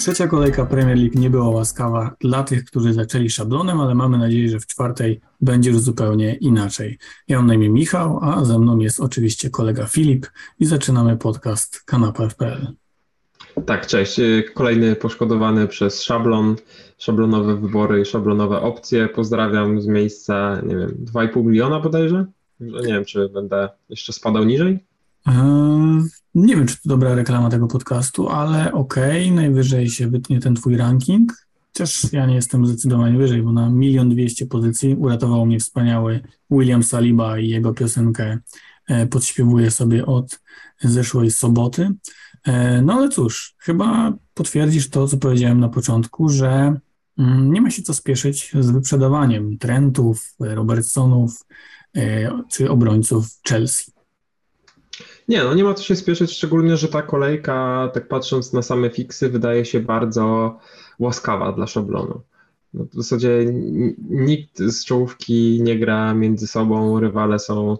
Trzecia kolejka Premier League nie była łaskawa dla tych, którzy zaczęli szablonem, ale mamy nadzieję, że w czwartej będzie już zupełnie inaczej. Ja mam na imię Michał, a ze mną jest oczywiście kolega Filip i zaczynamy podcast kanapa.pl. Tak, cześć. Kolejny poszkodowany przez szablon, szablonowe wybory i szablonowe opcje. Pozdrawiam z miejsca, nie wiem, 2,5 miliona bodajże. Nie wiem, czy będę jeszcze spadał niżej. Nie wiem, czy to dobra reklama tego podcastu, ale okej, okay, najwyżej się wytnie ten twój ranking. Chociaż ja nie jestem zdecydowanie wyżej, bo na milion dwieście pozycji uratował mnie wspaniały William Saliba i jego piosenkę e, podśpiewuję sobie od zeszłej soboty. E, no ale cóż, chyba potwierdzisz to, co powiedziałem na początku, że mm, nie ma się co spieszyć z wyprzedawaniem Trentów, Robertsonów e, czy obrońców Chelsea. Nie, no nie ma co się spieszyć, szczególnie, że ta kolejka, tak patrząc na same fiksy, wydaje się bardzo łaskawa dla szablonu. No, w zasadzie nikt z czołówki nie gra między sobą, rywale są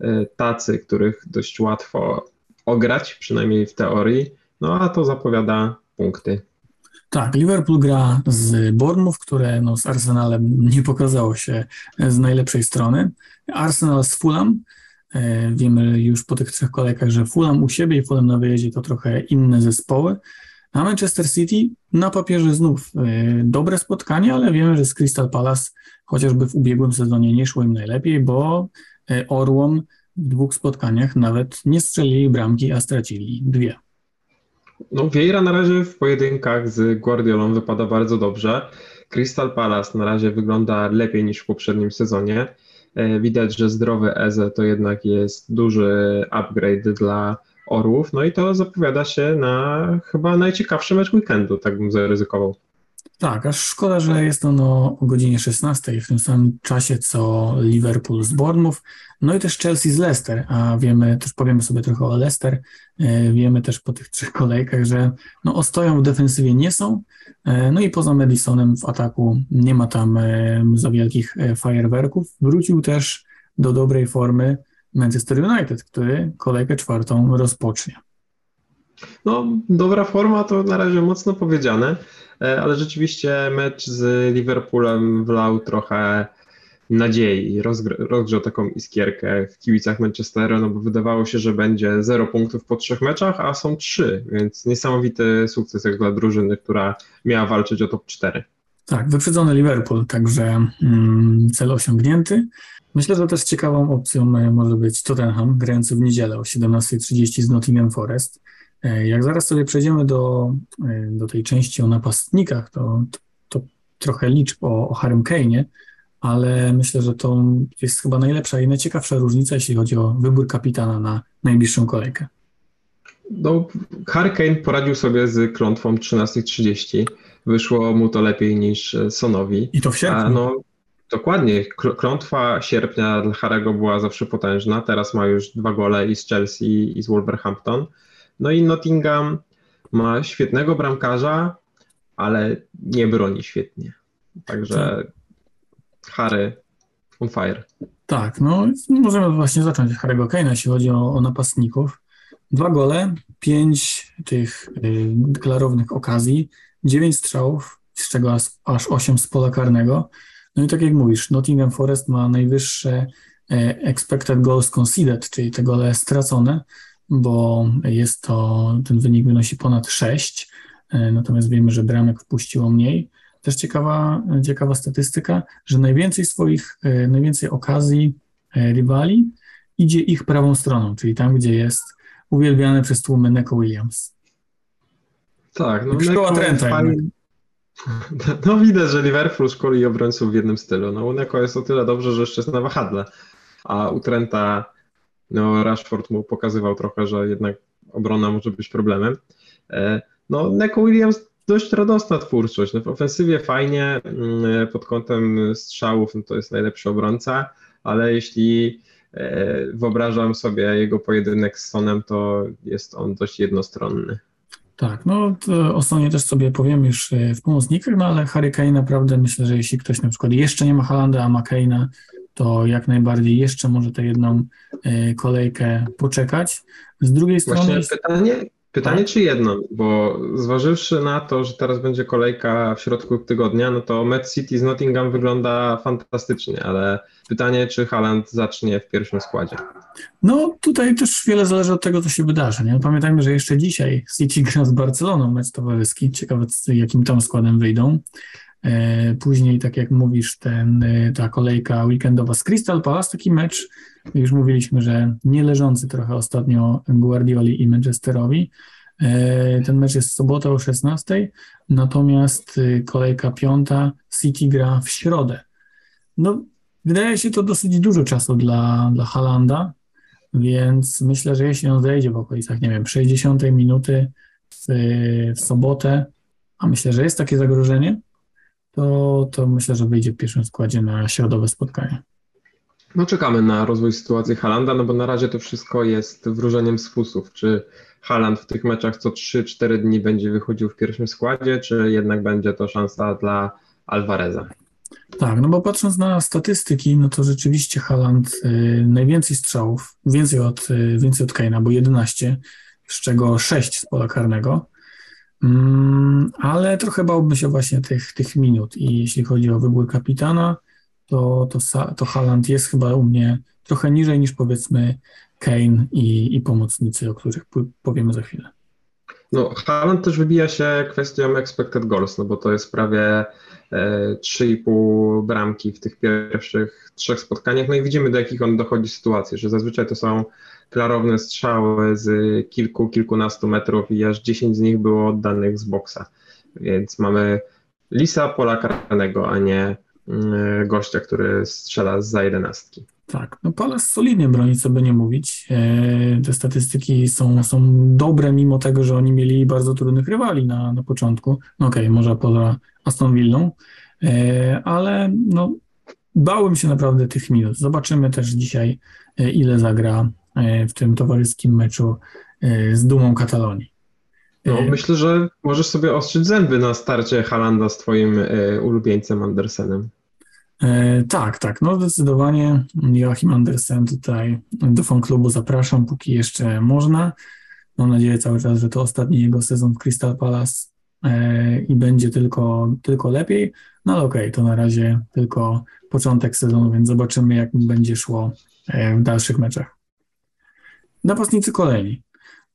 e, tacy, których dość łatwo ograć, przynajmniej w teorii, no a to zapowiada punkty. Tak, Liverpool gra z Bournemouth, które no, z Arsenalem nie pokazało się z najlepszej strony. Arsenal z Fulham, wiemy już po tych trzech kolejkach, że Fulham u siebie i Fulham na wyjeździe to trochę inne zespoły. A Manchester City na papierze znów e, dobre spotkanie, ale wiemy, że z Crystal Palace chociażby w ubiegłym sezonie nie szło im najlepiej, bo e, Orłom w dwóch spotkaniach nawet nie strzelili bramki, a stracili dwie. No, Vieira na razie w pojedynkach z Guardiolą wypada bardzo dobrze. Crystal Palace na razie wygląda lepiej niż w poprzednim sezonie. E, widać, że zdrowy Eze to jednak jest duży upgrade dla Orłów, no i to zapowiada się na chyba najciekawszy mecz weekendu, tak bym zaryzykował. Tak, aż szkoda, że jest ono o godzinie 16 w tym samym czasie co Liverpool z Bournemouth, no i też Chelsea z Leicester, a wiemy, też powiemy sobie trochę o Leicester, e, wiemy też po tych trzech kolejkach, że no ostoją w defensywie nie są, e, no i poza Madisonem w ataku nie ma tam e, za wielkich fajerwerków. Wrócił też do dobrej formy Manchester United, który kolejkę czwartą rozpocznie. No, dobra forma to na razie mocno powiedziane. E, ale rzeczywiście mecz z Liverpoolem wlał trochę nadziei, rozgrzał taką iskierkę w kibicach Manchesteru, no bo wydawało się, że będzie 0 punktów po trzech meczach, a są trzy, więc niesamowity sukces jak dla drużyny, która miała walczyć o top 4. Tak, wyprzedzony Liverpool, także mm, cel osiągnięty. Myślę, że też ciekawą opcją może być Tottenham, grający w niedzielę o 17.30 z Nottingham Forest. E, jak zaraz sobie przejdziemy do, e, do tej części o napastnikach, to, to, to trochę liczb o, o Harrym Kane'ie, ale myślę, że to jest chyba najlepsza i najciekawsza różnica, jeśli chodzi o wybór kapitana na najbliższą kolejkę. No, Harry Kane poradził sobie z klątwą 13.30. Wyszło mu to lepiej niż Sonowi. I to w sierpniu. A no, dokładnie. Klątwa sierpnia dla Harego była zawsze potężna. Teraz ma już dwa gole i z Chelsea i z Wolverhampton. No i Nottingham ma świetnego bramkarza, ale nie broni świetnie. Także Harry on fire. Tak, no możemy właśnie zacząć Harry'ego Kane'a, jeśli chodzi o, o, napastników. Dwa gole, pięć tych y, klarownych okazji, dziewięć strzałów, z czego aż, aż osiem z pola karnego. No i tak jak mówisz, Nottingham Forest ma najwyższe e, expected goals conceded, czyli te gole stracone, bo jest to, ten wynik wynosi ponad 6, e, natomiast wiemy, że bramek wpuściło mniej. Też ciekawa, ciekawa statystyka, że najwięcej swoich, e, najwięcej okazji e, rywali idzie ich prawą stroną, czyli tam, gdzie jest uwielbiany przez tłumy Neko Williams. Tak, no Szkoła Trenta fajnie... No widać, że Liverpool szkoli obrońców w jednym stylu. No u Neko jest o tyle dobrze, że jeszcze jest na wahadle, a u Trenta no Rashford mu pokazywał trochę, że jednak obrona może być problemem. E, no Neko Williams dość radosna twórczość. No, w ofensywie fajnie, mm, pod kątem strzałów no to jest najlepszy obrońca, ale jeśli e, wyobrażam sobie jego pojedynek z Sonem, to jest on dość jednostronny. Tak, no o Sonie też sobie powiem już e, w pomocnikach, no ale Harry Kane naprawdę myślę, że jeśli ktoś na przykład jeszcze nie ma Halanda, a ma Kane'a, to jak najbardziej jeszcze może tę jedną e, kolejkę poczekać. Z drugiej strony. Właśnie pytanie, Pytanie, Tak. czy jedno, bo zważywszy na to, że teraz będzie kolejka w środku tygodnia, no to Met City z Nottingham wygląda fantastycznie, ale pytanie, czy Haaland zacznie w pierwszym składzie. No tutaj też wiele zależy od tego, co się wydarzy. Nie? Pamiętajmy, że jeszcze dzisiaj City gra z Barceloną mecz towarzyski. Ciekawe, jakim tam składem wyjdą. E, Później, tak jak mówisz, ten, e, ta kolejka weekendowa z Crystal Palace, taki mecz, już mówiliśmy, że nie leżący trochę ostatnio Guardioli i Manchesterowi. E, Ten mecz jest w sobotę o 16, natomiast kolejka piąta City gra w środę. No, wydaje się to dosyć dużo czasu dla, dla Halanda, więc myślę, że jeśli on zejdzie w okolicach, nie wiem, 60 minuty w, w sobotę, a myślę, że jest takie zagrożenie, to, to myślę, że wyjdzie w pierwszym składzie na środowe spotkanie. No czekamy na rozwój sytuacji Halanda, no bo na razie to wszystko jest wróżeniem z fusów. Czy Haaland w tych meczach co 3-4 dni będzie wychodził w pierwszym składzie, czy jednak będzie to szansa dla Alvareza? Tak, no bo patrząc na statystyki, no to rzeczywiście Haaland y, najwięcej strzałów, więcej od, y, więcej od Kane'a, bo 11, z czego 6 z pola karnego. Mm, ale trochę bałbym się właśnie tych, tych minut i jeśli chodzi o wybór kapitana, to, to, to jest chyba u mnie trochę niżej niż powiedzmy Kane i, i pomocnicy, o których powiemy za chwilę. No, Haaland też wybija się kwestią expected goals, no bo to jest prawie 3,5 bramki w tych pierwszych trzech spotkaniach. No i widzimy, do jakich on dochodzi sytuacji, że zazwyczaj to są klarowne strzały z kilku, kilkunastu metrów i aż 10 z nich było oddanych z boksa. Więc mamy Lisa pola karnego, a nie mm, gościa, który strzela za jedenastki. Tak, no Palace solidnie broni, co by nie mówić. E, Te statystyki są, są dobre, mimo tego, że oni mieli bardzo trudnych rywali na, na początku. No okej, może poza Aston Villą, e, ale no, bałem się naprawdę tych minut. Zobaczymy też dzisiaj, e, ile zagra e, w tym towarzyskim meczu z Dumą Katalonii. No, myślę, że możesz sobie ostrzyć zęby na starcie Halanda z twoim ulubieńcem Andersenem. Tak, tak, no zdecydowanie Joachim Andersen tutaj do fanklubu zapraszam, póki jeszcze można. Mam nadzieję cały czas, że to ostatni jego sezon w Crystal Palace i będzie tylko, tylko lepiej. No ale okej, to na razie tylko początek sezonu, więc zobaczymy, jak mu będzie szło e, w dalszych meczach. Napastnicy kolejni.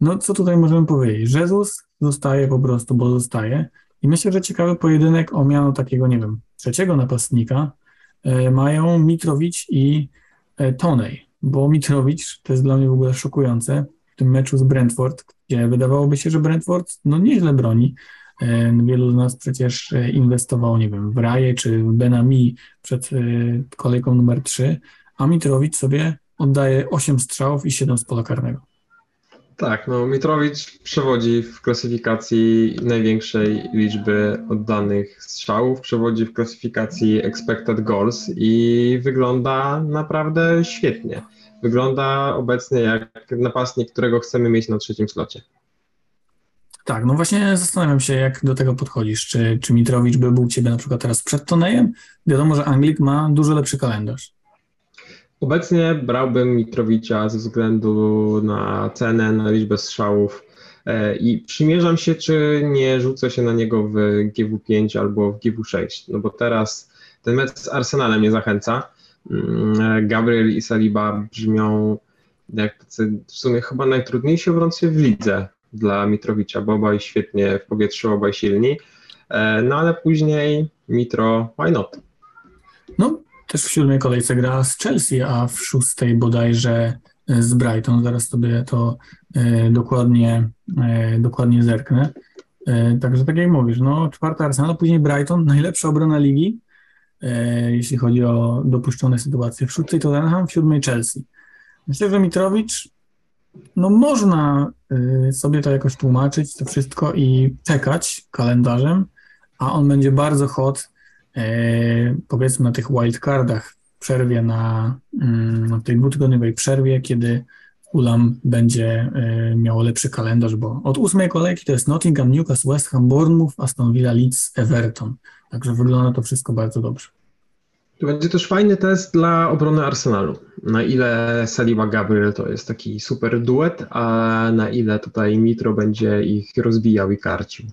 No co tutaj możemy powiedzieć? Jezus zostaje po prostu, bo zostaje. I myślę, że ciekawy pojedynek o miano takiego, nie wiem, trzeciego napastnika e, mają Mitrowicz i e, Tonej, bo Mitrowicz to jest dla mnie w ogóle szokujące w tym meczu z Brentford, gdzie wydawałoby się, że Brentford no nieźle broni. Wielu z nas przecież e, inwestowało, nie wiem, w Raje czy w Benami przed e, kolejką numer 3, a Mitrowicz sobie oddaje 8 strzałów i 7 z pola karnego. Tak, no Mitrowicz przewodzi w klasyfikacji największej liczby oddanych strzałów, przewodzi w klasyfikacji expected goals i wygląda naprawdę świetnie. Wygląda obecnie jak napastnik, którego chcemy mieć na trzecim slocie. Tak, no właśnie zastanawiam się, jak do tego podchodzisz. Czy, czy Mitrowicz by był u ciebie na przykład teraz przed Tonejem? Wiadomo, że Anglik ma dużo lepszy kalendarz. Obecnie brałbym Mitrowicza ze względu na cenę, na liczbę strzałów e, i przymierzam się, czy nie rzucę się na niego w GW5 albo w GW6, no bo teraz ten mecz z Arsenalem mnie zachęca. Mm, Gabriel i Saliba brzmią jak w sumie chyba najtrudniejsi obrońcy w lidze dla Mitrowicza, bo obaj świetnie w powietrzu, obaj silni, E, no ale później Mitro, why not? No, też w siódmej kolejce gra z Chelsea, a w szóstej bodajże e, z Brighton. Zaraz sobie to e, dokładnie, dokładnie zerknę. Także tak jak mówisz, no czwarta Arsenal, później Brighton, najlepsza obrona ligi, jeśli chodzi o dopuszczone sytuacje. W szóstej Tottenham, w siódmej Chelsea. Myślę, że Mitrowicz, no można y, sobie to jakoś tłumaczyć, to wszystko i czekać kalendarzem, a on będzie bardzo hot, e, powiedzmy na tych wildcardach, przerwie na, mm, na tej dwutygodniowej przerwie, kiedy Ulam będzie e, miało lepszy kalendarz, bo od ósmej kolejki to jest Nottingham, Newcastle, West Ham, Bournemouth, Aston Villa, Leeds, Everton. Także wygląda to wszystko bardzo dobrze. To będzie też fajny test dla obrony Arsenalu. Na ile Saliba Gabriel to jest taki super duet, a na ile tutaj Mitro będzie ich rozbijał i karcił.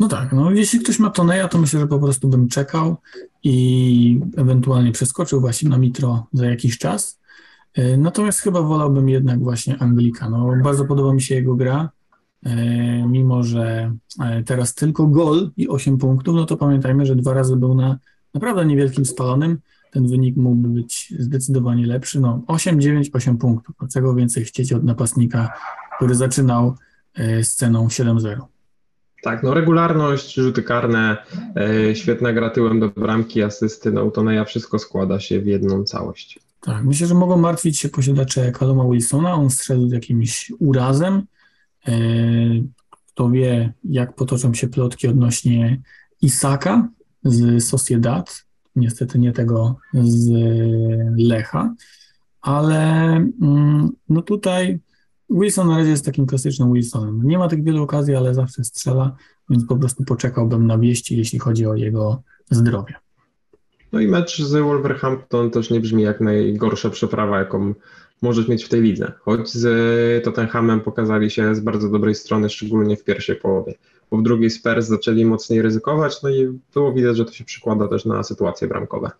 No tak, no jeśli ktoś ma Toneja, to myślę, że po prostu bym czekał i ewentualnie przeskoczył właśnie na Mitro za jakiś czas. E, natomiast chyba wolałbym jednak właśnie Anglika. No, bardzo podoba mi się jego gra. E, mimo, że e, teraz tylko gol i 8 punktów, no to pamiętajmy, że dwa razy był na naprawdę niewielkim spalonym. Ten wynik mógłby być zdecydowanie lepszy. No 8, 9, 8 punktów. Czego więcej chcieć od napastnika, który zaczynał z ceną 7-0. Tak, no regularność, rzuty karne, e, świetna gra tyłem do bramki, asysty, no to ja wszystko składa się w jedną całość. Tak, myślę, że mogą martwić się posiadacze Kaloma Wilsona, on strzelił jakimś urazem. E, kto wie, jak potoczą się plotki odnośnie Isaka z Sociedad, niestety nie tego z Lecha, ale mm, no tutaj Wilson na razie jest takim klasycznym Wilsonem. Nie ma tych wielu okazji, ale zawsze strzela, więc po prostu poczekałbym na wieści, jeśli chodzi o jego zdrowie. No i mecz z Wolverhampton też nie brzmi jak najgorsza przeprawa, jaką możesz mieć w tej lidze. Choć z Tottenhamem pokazali się z bardzo dobrej strony, szczególnie w pierwszej połowie. Bo w drugiej Spurs zaczęli mocniej ryzykować, no i było widać, że to się przykłada też na sytuacje bramkowe.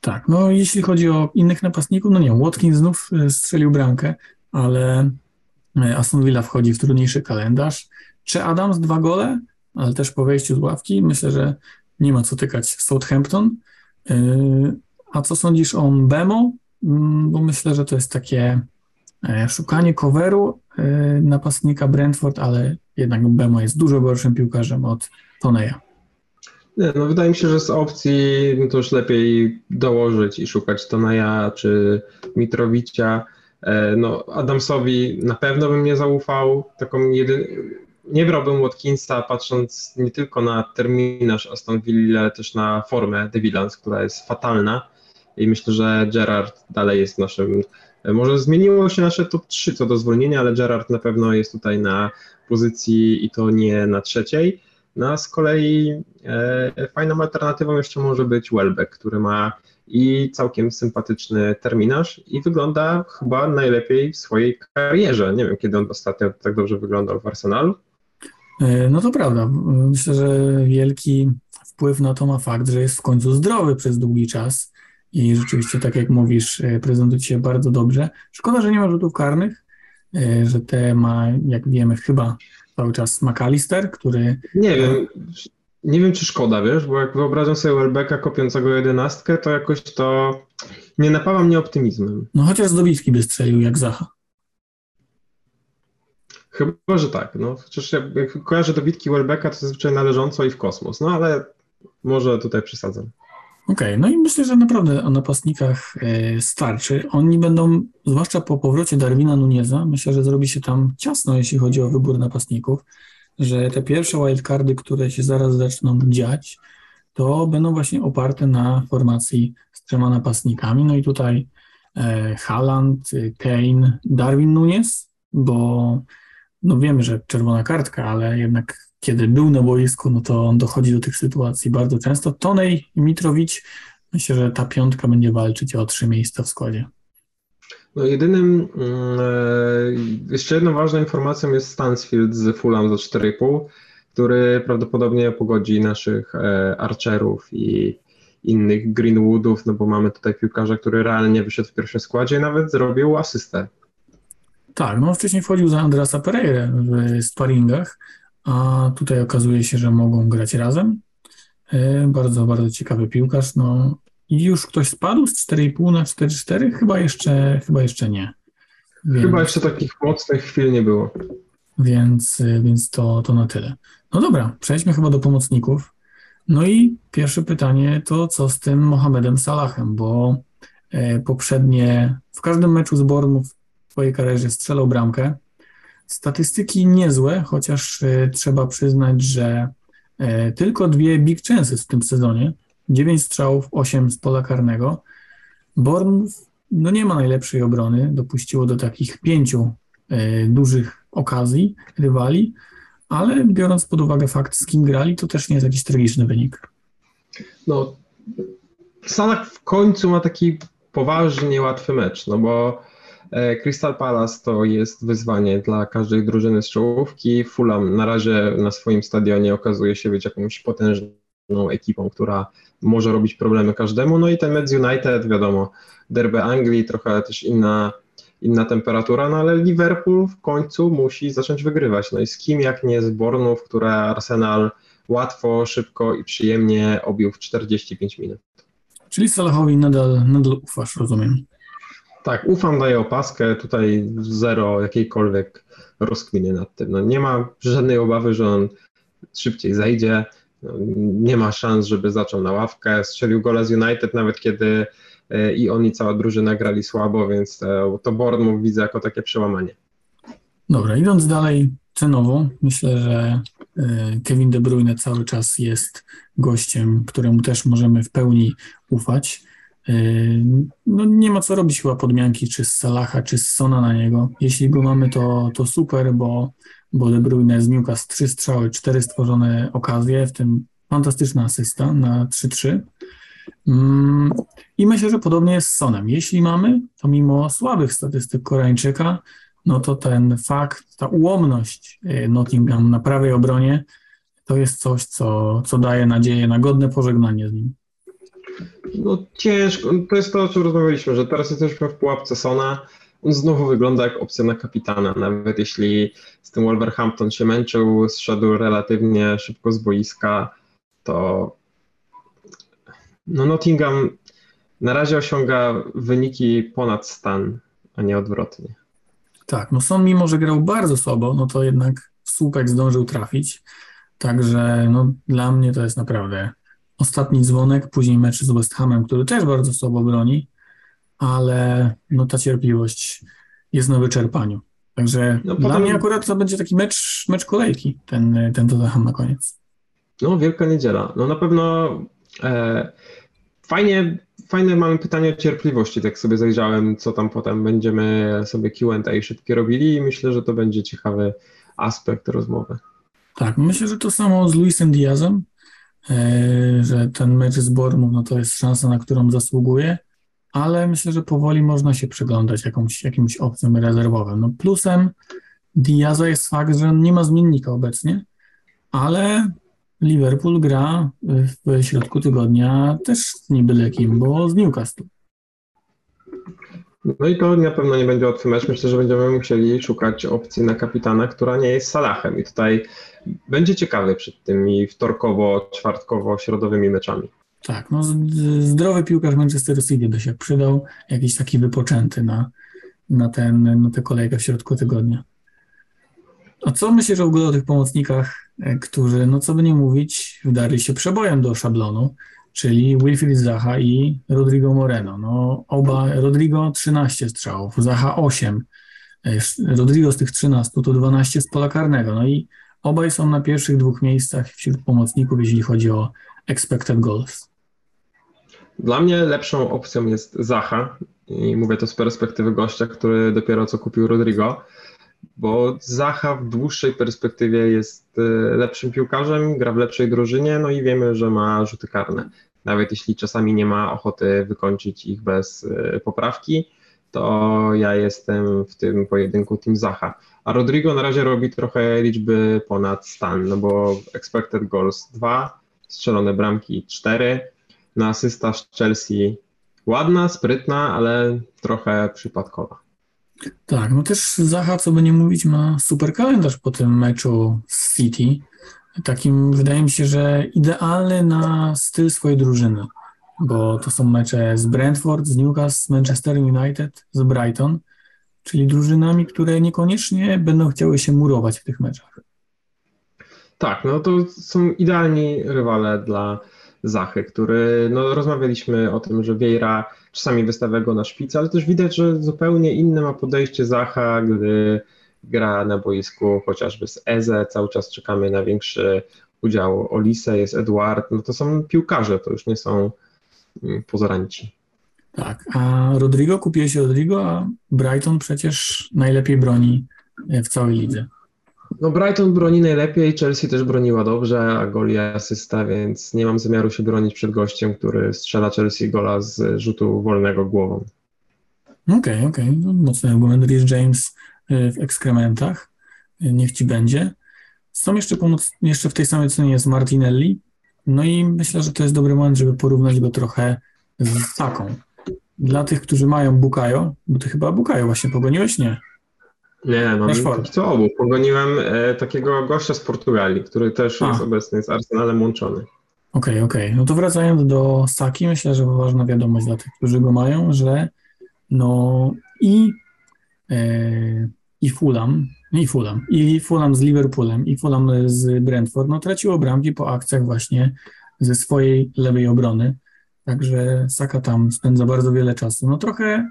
Tak, no jeśli chodzi o innych napastników, no nie, Watkins znów e, strzelił bramkę, ale e, Aston Villa wchodzi w trudniejszy kalendarz. Czy Adams dwa gole, ale też po wejściu z ławki, myślę, że nie ma co tykać Southampton. E, a co sądzisz o Bemo? Mm, bo myślę, że to jest takie szukanie coveru napastnika Brentford, ale jednak Bemo jest dużo gorszym piłkarzem od Toneja. No wydaje mi się, że z opcji no to już lepiej dołożyć i szukać Toneja czy Mitrowicia. E, no, Adamsowi na pewno bym nie zaufał. Taką jedyn... Nie brałbym Watkinsa, patrząc nie tylko na terminarz Aston Villa, ale też na formę The Villans, która jest fatalna. I myślę, że Gerard dalej jest naszym. E, może zmieniło się nasze top 3 co do zwolnienia, ale Gerard na pewno jest tutaj na pozycji i to nie na trzeciej. No a z kolei e, fajną alternatywą jeszcze może być Welbeck, który ma i całkiem sympatyczny terminarz i wygląda chyba najlepiej w swojej karierze. Nie wiem, kiedy on ostatnio tak dobrze wyglądał w Arsenalu. E, no to prawda. Myślę, że wielki wpływ na to ma fakt, że jest w końcu zdrowy przez długi czas i rzeczywiście, tak jak mówisz, e, prezentuje się bardzo dobrze. Szkoda, że nie ma rzutów karnych, e, że te ma, jak wiemy, chyba cały czas McAllister, który... Nie wiem, nie wiem, czy szkoda, wiesz, bo jak wyobrażam sobie Welbecka kopiącego jedenastkę, to jakoś to nie napawa mnie optymizmem. No chociaż Zdobicki by strzelił jak Zacha. Chyba, że tak. No, chociaż jak kojarzę dobitki Welbecka, to zazwyczaj należąco i w kosmos. No ale może tutaj przesadzam. Okej, okay, no i myślę, że naprawdę o napastnikach e, starczy. Oni będą, zwłaszcza po powrocie Darwina Nuneza, myślę, że zrobi się tam ciasno, jeśli chodzi o wybór napastników że te pierwsze wildcardy, które się zaraz zaczną dziać, to będą właśnie oparte na formacji z trzema napastnikami. No i tutaj e, Haaland, Kane, Darwin Nunes, bo no wiemy, że czerwona kartka, ale jednak kiedy był na boisku, no to on dochodzi do tych sytuacji bardzo często. Tonej Mitrowicz, myślę, że ta piątka będzie walczyć o trzy miejsca w składzie. No jedynym, mm, e, jeszcze jedną ważną informacją jest Stansfield z Fulham za 4,5, który prawdopodobnie pogodzi naszych e, Archerów i innych Greenwoodów, no bo mamy tutaj piłkarza, który realnie wyszedł w pierwszym składzie i nawet zrobił asystę. Tak, no wcześniej wchodził za Andrasa Pereira w sparingach, a tutaj okazuje się, że mogą grać razem. E, bardzo, bardzo ciekawy piłkarz. No, i już ktoś spadł z 4,5 na 4,4? Chyba jeszcze, chyba jeszcze nie. Więc, chyba jeszcze takich mocnych chwil nie było. Więc, więc to, to na tyle. No dobra, przejdźmy chyba do pomocników. No i pierwsze pytanie to co z tym Mohamedem Salahem, bo e, poprzednie, w każdym meczu z Bournemouth w swojej karierze strzelał bramkę. Statystyki niezłe, chociaż e, trzeba przyznać, że e, tylko dwie big chances w tym sezonie, 9 strzałów, 8 z pola karnego. Bournemouth no nie ma najlepszej obrony, dopuściło do takich pięciu y, dużych okazji rywali, ale biorąc pod uwagę fakt, z kim grali, to też nie jest jakiś tragiczny wynik. No, Salah w końcu ma taki poważnie łatwy mecz, no bo e, Crystal Palace to jest wyzwanie dla każdej drużyny z czołówki. Fulham na razie na swoim stadionie okazuje się być jakąś potężną ekipą, która może robić problemy każdemu. No i ten Meds United, wiadomo, derby Anglii, trochę też inna, inna temperatura, no ale Liverpool w końcu musi zacząć wygrywać. No i z kim jak nie z Bornów, które Arsenal łatwo, szybko i przyjemnie obił w 45 minut. Czyli Salahowi nadal, nadal ufasz, rozumiem. Tak, ufam, daję opaskę, tutaj zero jakiejkolwiek rozkminy nad tym. No, nie ma żadnej obawy, że on szybciej zejdzie, no, nie ma szans, żeby zaczął na ławkę. Strzelił gola z United, nawet kiedy e, i on i cała drużyna grali słabo, więc to, to Bournemouth widzę jako takie przełamanie. Dobra, idąc dalej cenowo, myślę, że e, Kevin De Bruyne cały czas jest gościem, któremu też możemy w pełni ufać. No nie ma co robić chyba podmianki czy z Salaha, czy z Sona na niego. Jeśli go mamy, to, to super, bo, bo De Bruyne z Newcastle trzy strzały, cztery stworzone okazje, w tym fantastyczna asysta na 3-3. Mm, I myślę, że podobnie jest z Sonem. Jeśli mamy, to mimo słabych statystyk Koreańczyka, no to ten fakt, ta ułomność y, Nottingham na prawej obronie, to jest coś, co, co daje nadzieję na godne pożegnanie z nim. No ciężko, to jest to, o czym rozmawialiśmy, że teraz jesteśmy w pułapce Sona, on znowu wygląda jak opcja na kapitana, nawet jeśli z tym Wolverhampton się męczył, zszedł relatywnie szybko z boiska, to no Nottingham na razie osiąga wyniki ponad stan, a nie odwrotnie. Tak, no Son mimo, że grał bardzo słabo, no to jednak słupek zdążył trafić, także no dla mnie to jest naprawdę ostatni dzwonek, później mecz z West Hamem, który też bardzo słabo broni, ale no ta cierpliwość jest na wyczerpaniu. Także no, dla potem... mnie akurat to będzie taki mecz, mecz kolejki, ten, ten Tottenham na koniec. No, Wielka Niedziela. No na pewno e, fajnie fajne mamy pytanie o cierpliwości, tak sobie zajrzałem, co tam potem będziemy sobie Q&A szybkie robili i myślę, że to będzie ciekawy aspekt rozmowy. Tak, myślę, że to samo z Luisem Diazem, że ten mecz z Bournemouth, no to jest szansa, na którą zasługuje, ale myślę, że powoli można się przyglądać jakąś, jakimś opcjom rezerwowym. No plusem Diaza jest fakt, że nie ma zmiennika obecnie, ale Liverpool gra w środku tygodnia też nie byle kim, bo z Newcastle. No i to na pewno nie będzie łatwy mecz. Myślę, że będziemy musieli szukać opcji na kapitana, która nie jest Salahem. I tutaj będzie ciekawy przed tymi wtorkowo-czwartkowo-środowymi meczami. Tak, no zdrowy piłkarz Manchester City by się przydał, jakiś taki wypoczęty na, na, ten, na tę kolejkę w środku tygodnia. A co myślisz w ogóle o tych pomocnikach, e, którzy, no co by nie mówić, wdarli się przebojem do szablonu, czyli Wilfried Zaha i Rodrigo Moreno. No oba, Rodrigo 13 strzałów, Zaha 8. E, Rodrigo z tych 13 to 12 z pola karnego. No i obaj są na pierwszych dwóch miejscach wśród pomocników, jeśli chodzi o expected goals. Dla mnie lepszą opcją jest Zaha i mówię to z perspektywy gościa, który dopiero co kupił Rodrigo bo Zacha w dłuższej perspektywie jest e, lepszym piłkarzem, gra w lepszej drużynie, no i wiemy, że ma rzuty karne. Nawet jeśli czasami nie ma ochoty wykończyć ich bez e, poprawki, to ja jestem w tym pojedynku Team Zacha. A Rodrigo na razie robi trochę liczby ponad stan, no bo expected goals 2, strzelone bramki 4, na asysta z Chelsea ładna, sprytna, ale trochę przypadkowa. Tak, no też Zaha, co by nie mówić, ma super kalendarz po tym meczu z City. Takim wydaje mi się, że idealny na styl swojej drużyny, bo to są mecze z Brentford, z Newcastle, z Manchester United, z Brighton, czyli drużynami, które niekoniecznie będą chciały się murować w tych meczach. Tak, no to są idealni rywale dla Zachy, który, no rozmawialiśmy o tym, że Vieira czasami wystawia go na szpicy, ale też widać, że zupełnie inne ma podejście Zacha, gdy gra na boisku chociażby z Eze, cały czas czekamy na większy udział Olise, jest Eduard, no to są piłkarze, to już nie są mm, pozoranci. Tak, a Rodrigo, kupiłeś Rodrigo, a Brighton przecież najlepiej broni w całej lidze. No Brighton broni najlepiej, Chelsea też broniła dobrze, a goli asysta, więc nie mam zamiaru się bronić przed gościem, który strzela Chelsea gola z rzutu wolnego głową. Okej, okay, okej. Okay. No, mocny argument. Rhys James y, w ekskrementach. Y, niech ci będzie. Są jeszcze, jeszcze w tej samej cenie jest Martinelli. No i myślę, że to jest dobry moment, żeby porównać go trochę z taką. Dla tych, którzy mają Bukayo, bo ty chyba Bukayo właśnie pogoniłeś? Nie. Nie, no co obu. Pogoniłem e, takiego gościa z Portugalii, który też A. jest obecny z Arsenalem łączony. Okej, okay, okej. Okay. No to wracając do Saki, myślę, że ważna wiadomość dla tych, którzy go mają, że no i, e, i Fulham, i Fulham, i Fulham z Liverpoolem, i Fulham z Brentford, no traciło bramki po akcjach właśnie ze swojej lewej obrony. Także Saka tam spędza bardzo wiele czasu. No trochę,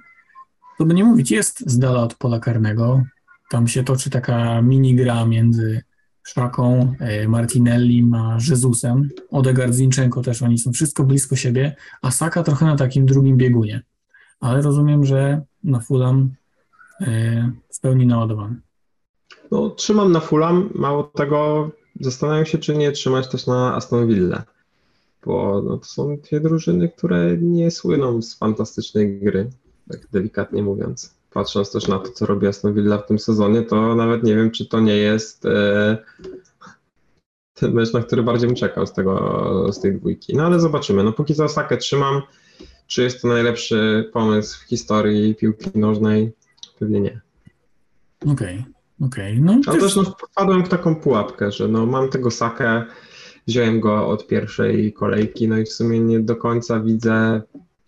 to by nie mówić, jest z dala od pola karnego. Tam się toczy taka mini gra między Szaką, e, Martinelli, a Jezusem. Odegaard, Zinchenko też, oni są wszystko blisko siebie, a Saka trochę na takim drugim biegunie. Ale rozumiem, że na Fulham e, w pełni naładowany. No, trzymam na Fulham, mało tego zastanawiam się, czy nie trzymać też na Aston Villa, bo no, to są dwie drużyny, które nie słyną z fantastycznej gry, tak delikatnie mówiąc patrząc też na to, co robi Aston Villa w tym sezonie, to nawet nie wiem, czy to nie jest e, ten mecz, na który bardziej bym czekał z, tego, z tej dwójki. No ale zobaczymy. No póki co Osakę trzymam. Czy jest to najlepszy pomysł w historii piłki nożnej? Pewnie nie. Okej, okay, okej. Okay. No, ale też no, wpadłem w taką pułapkę, że no, mam tego Sakę, wziąłem go od pierwszej kolejki, no i w sumie nie do końca widzę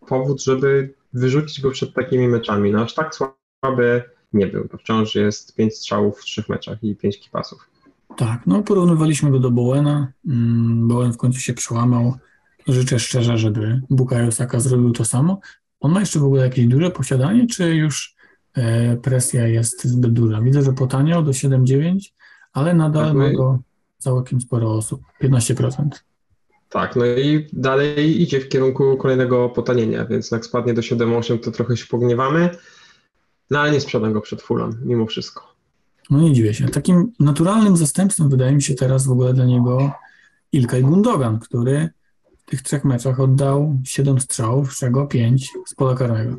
powód, żeby wyrzucić go przed takimi meczami. No aż tak słaby nie był. Wciąż jest pięć strzałów w trzech meczach i pięć kipasów. Tak, no porównywaliśmy go do Bowena. Mm, Bowen w końcu się przełamał. Życzę szczerze, żeby Bukayo Saka zrobił to samo. On ma jeszcze w ogóle jakieś duże posiadanie, czy już presja jest zbyt duża? Widzę, że potaniał do 7,9, ale nadal tak, no ma go całkiem sporo osób, 15%. Tak, no i dalej idzie w kierunku kolejnego potanienia, więc jak spadnie do 7-8, to trochę się pogniewamy, no ale nie sprzedam go przed fulą, mimo wszystko. No nie dziwię się. Takim naturalnym zastępstwem wydaje mi się teraz w ogóle dla niego Ilkay Gundogan, który w tych trzech meczach oddał 7 strzałów, z czego 5 z pola karnego.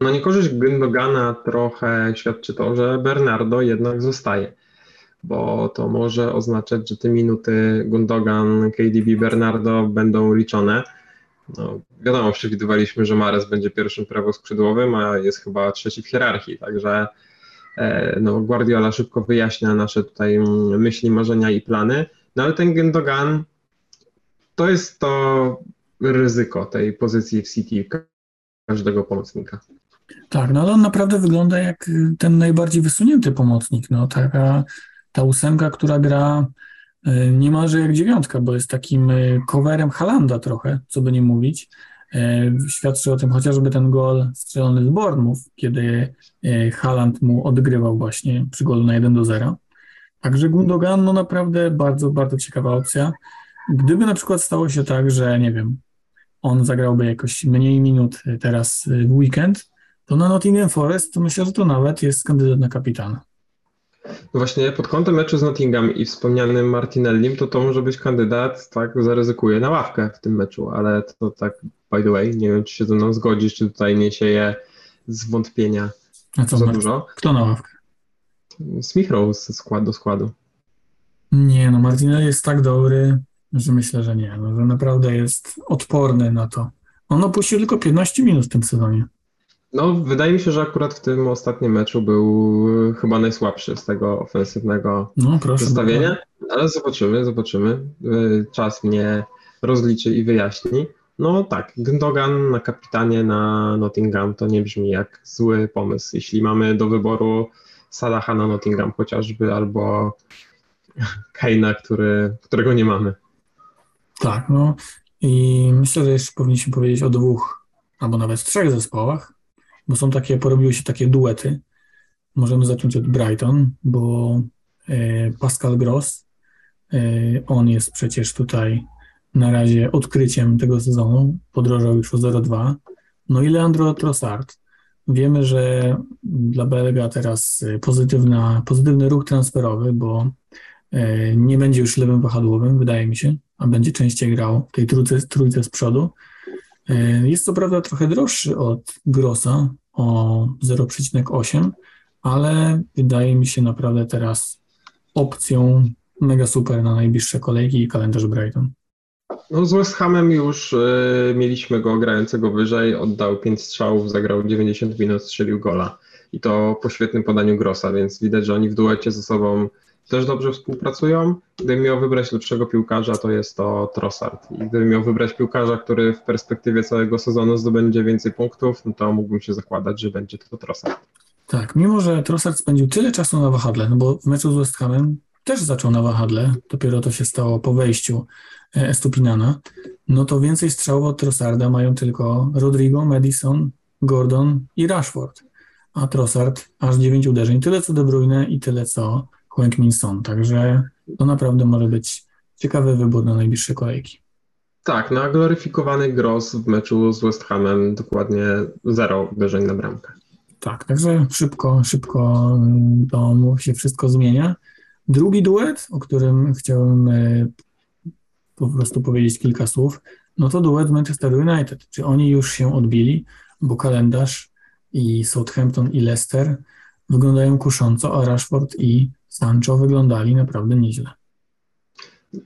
No niekorzyść Gundogana trochę świadczy to, że Bernardo jednak zostaje bo to może oznaczać, że te minuty Gundogan, KDB, Bernardo będą liczone. No, wiadomo, przewidywaliśmy, że Mares będzie pierwszym prawoskrzydłowym, a jest chyba trzeci w hierarchii, także e, no, Guardiola szybko wyjaśnia nasze tutaj myśli, marzenia i plany, no ale ten Gundogan to jest to ryzyko tej pozycji w City każdego pomocnika. Tak, no ale on naprawdę wygląda jak ten najbardziej wysunięty pomocnik, no taka ta ósemka, która gra y, niemalże jak dziewiątka, bo jest takim y, coverem Halanda trochę, co by nie mówić. Y, świadczy o tym chociażby ten gol strzelony z Bournemouth, kiedy Haland mu odgrywał właśnie przy golu na 1 do 0. Także Gundogan, no naprawdę bardzo, bardzo ciekawa opcja. Gdyby na przykład stało się tak, że nie wiem, on zagrałby jakoś mniej minut teraz w weekend, to na Nottingham Forest to myślę, że to nawet jest kandydat na kapitana. Właśnie pod kątem meczu z Nottingham i wspomnianym Martinellim, to to może być kandydat, tak, zaryzykuje na ławkę w tym meczu, ale to tak by the way, nie wiem, czy się ze mną zgodzisz, czy tutaj nie sieje zwątpienia A co, za dużo. Kto na ławkę? Smith Rose ze składu do składu. Nie, no Martinelli jest tak dobry, że myślę, że nie, no, że naprawdę jest odporny na to. On opuścił tylko 15 minut w tym sezonie. No, wydaje mi się, że akurat w tym ostatnim meczu był chyba najsłabszy z tego ofensywnego no, proszę, zestawienia, ale zobaczymy, zobaczymy. Y, czas mnie rozliczy i wyjaśni. No tak, Gundogan na kapitanie na Nottingham to nie brzmi jak zły pomysł. Jeśli mamy do wyboru Salaha na Nottingham chociażby, albo Keina, który, którego nie mamy. Tak, no i myślę, że jeszcze powinniśmy powiedzieć o dwóch albo nawet trzech zespołach, bo są takie, porobiły się takie duety. Możemy zacząć od Brighton, bo e, Pascal Gross, e, on jest przecież tutaj na razie odkryciem tego sezonu, podrożał już o 0,2. No i Leandro Trossard, Wiemy, że dla Belga teraz pozytywna, pozytywny ruch transferowy, bo e, nie będzie już lewym wahadłowym, wydaje mi się, a będzie częściej grał w tej trójce, trójce z przodu. E, jest co prawda trochę droższy od Grossa o 0,8, ale wydaje mi się naprawdę teraz opcją mega super na najbliższe kolejki i kalendarz Brighton. No z West Hamem już y, mieliśmy go grającego wyżej, oddał 5 strzałów, zagrał 90 minut, strzelił gola. I to po świetnym podaniu Grossa, więc widać, że oni w duecie ze sobą też dobrze współpracują. Gdybym miał wybrać lepszego piłkarza, to jest to Trossard. I gdybym miał wybrać piłkarza, który w perspektywie całego sezonu zdobędzie więcej punktów, no to mógłbym się zakładać, że będzie to Trossard. Tak, mimo że Trossard spędził tyle czasu na wahadle, no bo w meczu z West Hamem też zaczął na wahadle, dopiero to się stało po wejściu e, Estupinana, no to więcej strzałów od Trossarda mają tylko Rodrigo, Madison, Gordon i Rashford, a Trossard aż 9 uderzeń, tyle co De Bruyne i tyle co Hwang Min Son, także to naprawdę może być ciekawy wybór na najbliższe kolejki. Tak, na gloryfikowany Gross w meczu z West Hamem dokładnie zero uderzeń na bramkę. Tak, także szybko, szybko to się wszystko zmienia. Drugi duet, o którym chciałem e, po prostu powiedzieć kilka słów, no to duet Manchester United. Czy oni już się odbili, bo kalendarz i Southampton i Leicester wyglądają kusząco, a Rashford i Sancho wyglądali naprawdę nieźle.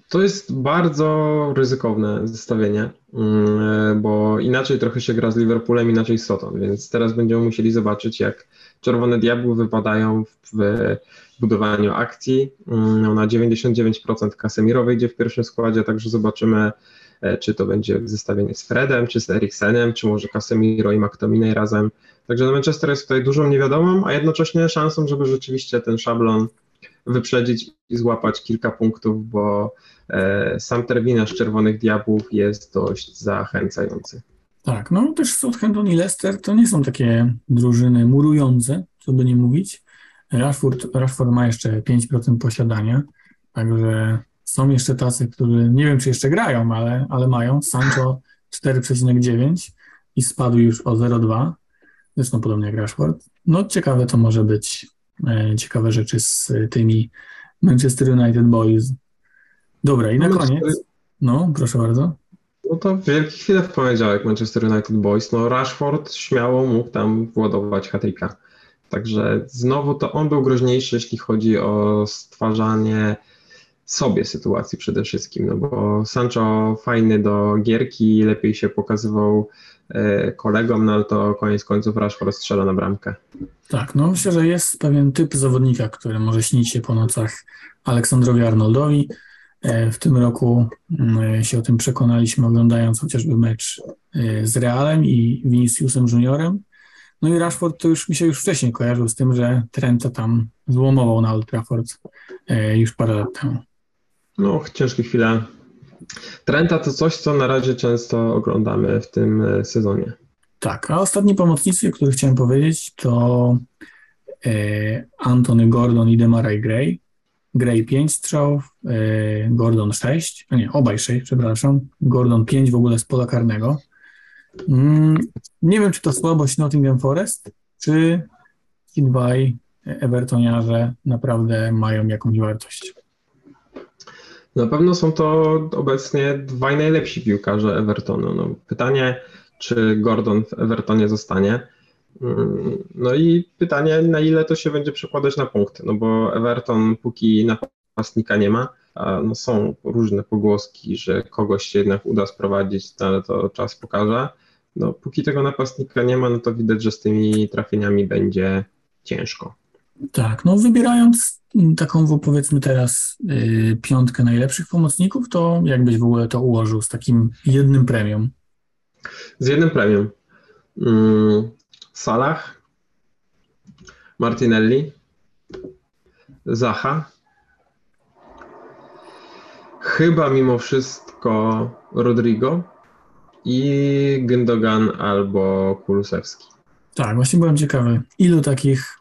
To jest bardzo ryzykowne zestawienie, mm, bo inaczej trochę się gra z Liverpoolem, inaczej z Soton, więc teraz będziemy musieli zobaczyć, jak Czerwone Diabły wypadają w budowaniu akcji. Mm, no, na 99% Casemiro wejdzie w pierwszym składzie, także zobaczymy, e, czy to będzie zestawienie z Fredem, czy z Eriksenem, czy może Casemiro i McTominay razem. Także Manchester jest tutaj dużą niewiadomą, a jednocześnie szansą, żeby rzeczywiście ten szablon wyprzedzić i złapać kilka punktów, bo e, sam terminarz Czerwonych Diabłów jest dość zachęcający. Tak, no też Southampton i Leicester to nie są takie drużyny murujące, co by nie mówić. Rashford, Rashford ma jeszcze 5% posiadania, także są jeszcze tacy, którzy nie wiem, czy jeszcze grają, ale, ale mają. Sancho 4,9 i spadł już o 0,2, zresztą podobnie jak Rashford. No ciekawe to może być, ciekawe rzeczy z tymi Manchester United Boys. Dobra, i na no, koniec, no proszę bardzo. No to wielkie chwile w poniedziałek Manchester United Boys. No Rashford śmiało mógł tam władować hatrika. Także znowu to on był groźniejszy, jeśli chodzi o stwarzanie sobie sytuacji przede wszystkim, no bo Sancho fajny do gierki, lepiej się pokazywał e, kolegom, no ale to koniec końców Rashford strzela na bramkę. Tak, no myślę, że jest pewien typ zawodnika, który może śnić się po nocach Aleksandrowi Arnoldowi. E, w tym roku mm, się o tym przekonaliśmy, oglądając chociażby mecz e, z Realem i Viniciusem Juniorem. No i Rashford to już mi się już wcześniej kojarzył z tym, że Trenta tam złomował na Old Trafford e, już parę lat temu. No, ciężkie chwile. Trenta to coś, co na razie często oglądamy w tym e, sezonie. Tak, a ostatni pomocnicy, o których chciałem powiedzieć, to e, Antony Gordon i Demarai Gray. Gray 5 strzałów, e, Gordon 6, a nie, obaj 6, przepraszam. Gordon 5 w ogóle z pola karnego. Mm, nie wiem, czy to słabość Nottingham Forest, czy ci Evertoniarze naprawdę mają jakąś wartość. Na pewno są to obecnie dwaj najlepsi piłkarze Evertonu. No, pytanie, czy Gordon w Evertonie zostanie. Mm, no i pytanie, na ile to się będzie przekładać na punkty, no bo Everton póki napastnika nie ma, no są różne pogłoski, że kogoś się jednak uda sprowadzić, no ale to czas pokaże no, póki tego napastnika nie ma, no to widać, że z tymi trafieniami będzie ciężko. Tak, no wybierając taką powiedzmy teraz yy, piątkę najlepszych pomocników, to jakbyś w ogóle to ułożył z takim jednym premium? Z jednym premium. Yy, Salah, Martinelli, Zaha, chyba mimo wszystko Rodrigo, i Gündogan albo Kulusewski. Tak, właśnie byłem ciekawy, ilu takich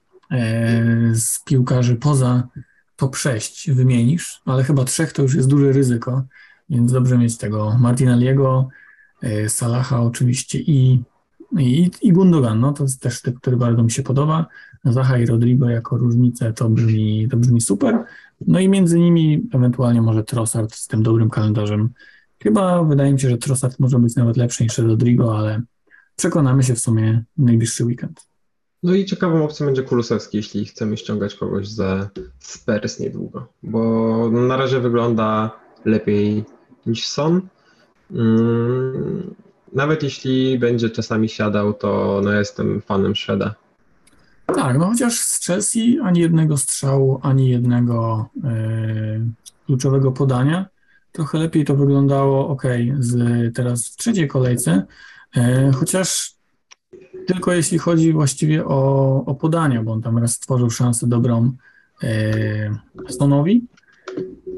z piłkarzy poza top 6 wymienisz, ale chyba trzech to już jest duże ryzyko, więc dobrze mieć tego Martinelliego, e, Salaha oczywiście i I, I Gundogan, no to jest też typ, który bardzo mi się podoba. Zaha i Rodrigo jako różnice to brzmi, to brzmi super. No i między nimi ewentualnie może Trossard z tym dobrym kalendarzem. Chyba wydaje mi się, że Trossard może być nawet lepszy niż Rodrigo, ale przekonamy się w sumie najbliższy weekend. No i ciekawą opcją będzie Kulusewski, jeśli chcemy ściągać kogoś ze Spurs niedługo, bo na razie wygląda lepiej niż Son. Mm, nawet jeśli będzie czasami siadał, to no jestem fanem Szweda. Tak, no chociaż z Chelsea ani jednego strzału, ani jednego yy, kluczowego podania. Trochę lepiej to wyglądało, ok, z, teraz w trzeciej kolejce, yy, chociaż tylko jeśli chodzi właściwie o, o podania, bo on tam raz stworzył szansę dobrą yy, Stonowi,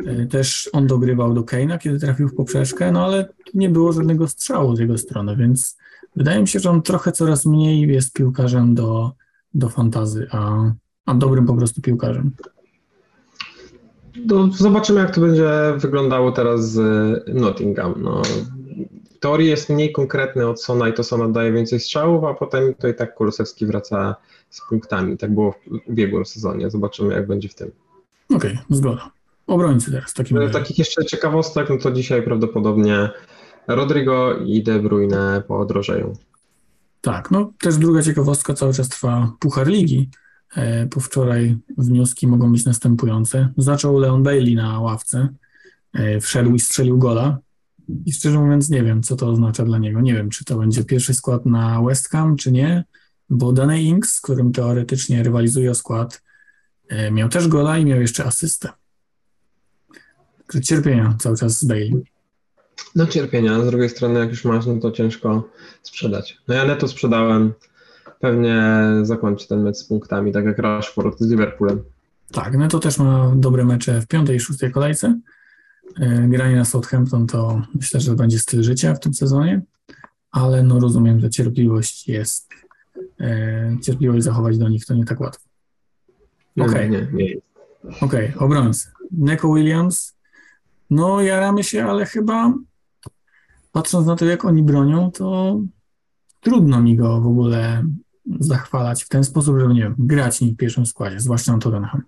E, też on dogrywał do Keina, kiedy trafił w poprzeczkę, no ale nie było żadnego strzału z jego strony, więc wydaje mi się, że on trochę coraz mniej jest piłkarzem do, do fantazy, a, a dobrym po prostu piłkarzem. No, zobaczymy, jak to będzie wyglądało teraz z Nottingham. No, teorii jest mniej konkretny od Sona i to Sona daje więcej strzałów, a potem to i tak Kulusewski wraca z punktami. Tak było w ubiegłym sezonie. Zobaczymy, jak będzie w tym. Okej, okay, zgoda obrońcy teraz. Takim Z takich jeszcze ciekawostek, no to dzisiaj prawdopodobnie Rodrigo i De Bruyne podrożeją. Tak, no też druga ciekawostka, cały czas trwa Puchar Ligi. E, po wczoraj wnioski mogą być następujące. Zaczął Leon Bailey na ławce, e, wszedł i strzelił gola. I szczerze mówiąc nie wiem, co to oznacza dla niego. Nie wiem, czy to będzie pierwszy skład na West Ham, czy nie, bo Danny Inks, z którym teoretycznie rywalizuje o skład, e, miał też gola i miał jeszcze asystę cierpienia cały czas z Bale. No cierpienia, z drugiej strony jak już masz, no to ciężko sprzedać. No ja neto sprzedałem, pewnie zakończy ten mecz z punktami, tak jak Rashford z Liverpoolem. Tak, Neto też ma dobre mecze w piątej i szóstej kolejce. E, granie na Southampton to myślę, że będzie styl życia w tym sezonie, ale no rozumiem, że cierpliwość jest, e, cierpliwość zachować do nich to nie tak łatwo. Okej, okay. nie, nie, nie. Okej, okay, obrońcy. Neko Williams, no, jaramy się, ale chyba patrząc na to, jak oni bronią, to trudno mi go w ogóle zachwalać w ten sposób, żeby, nie wiem, grać nim w pierwszym składzie, zwłaszcza na Tottenham.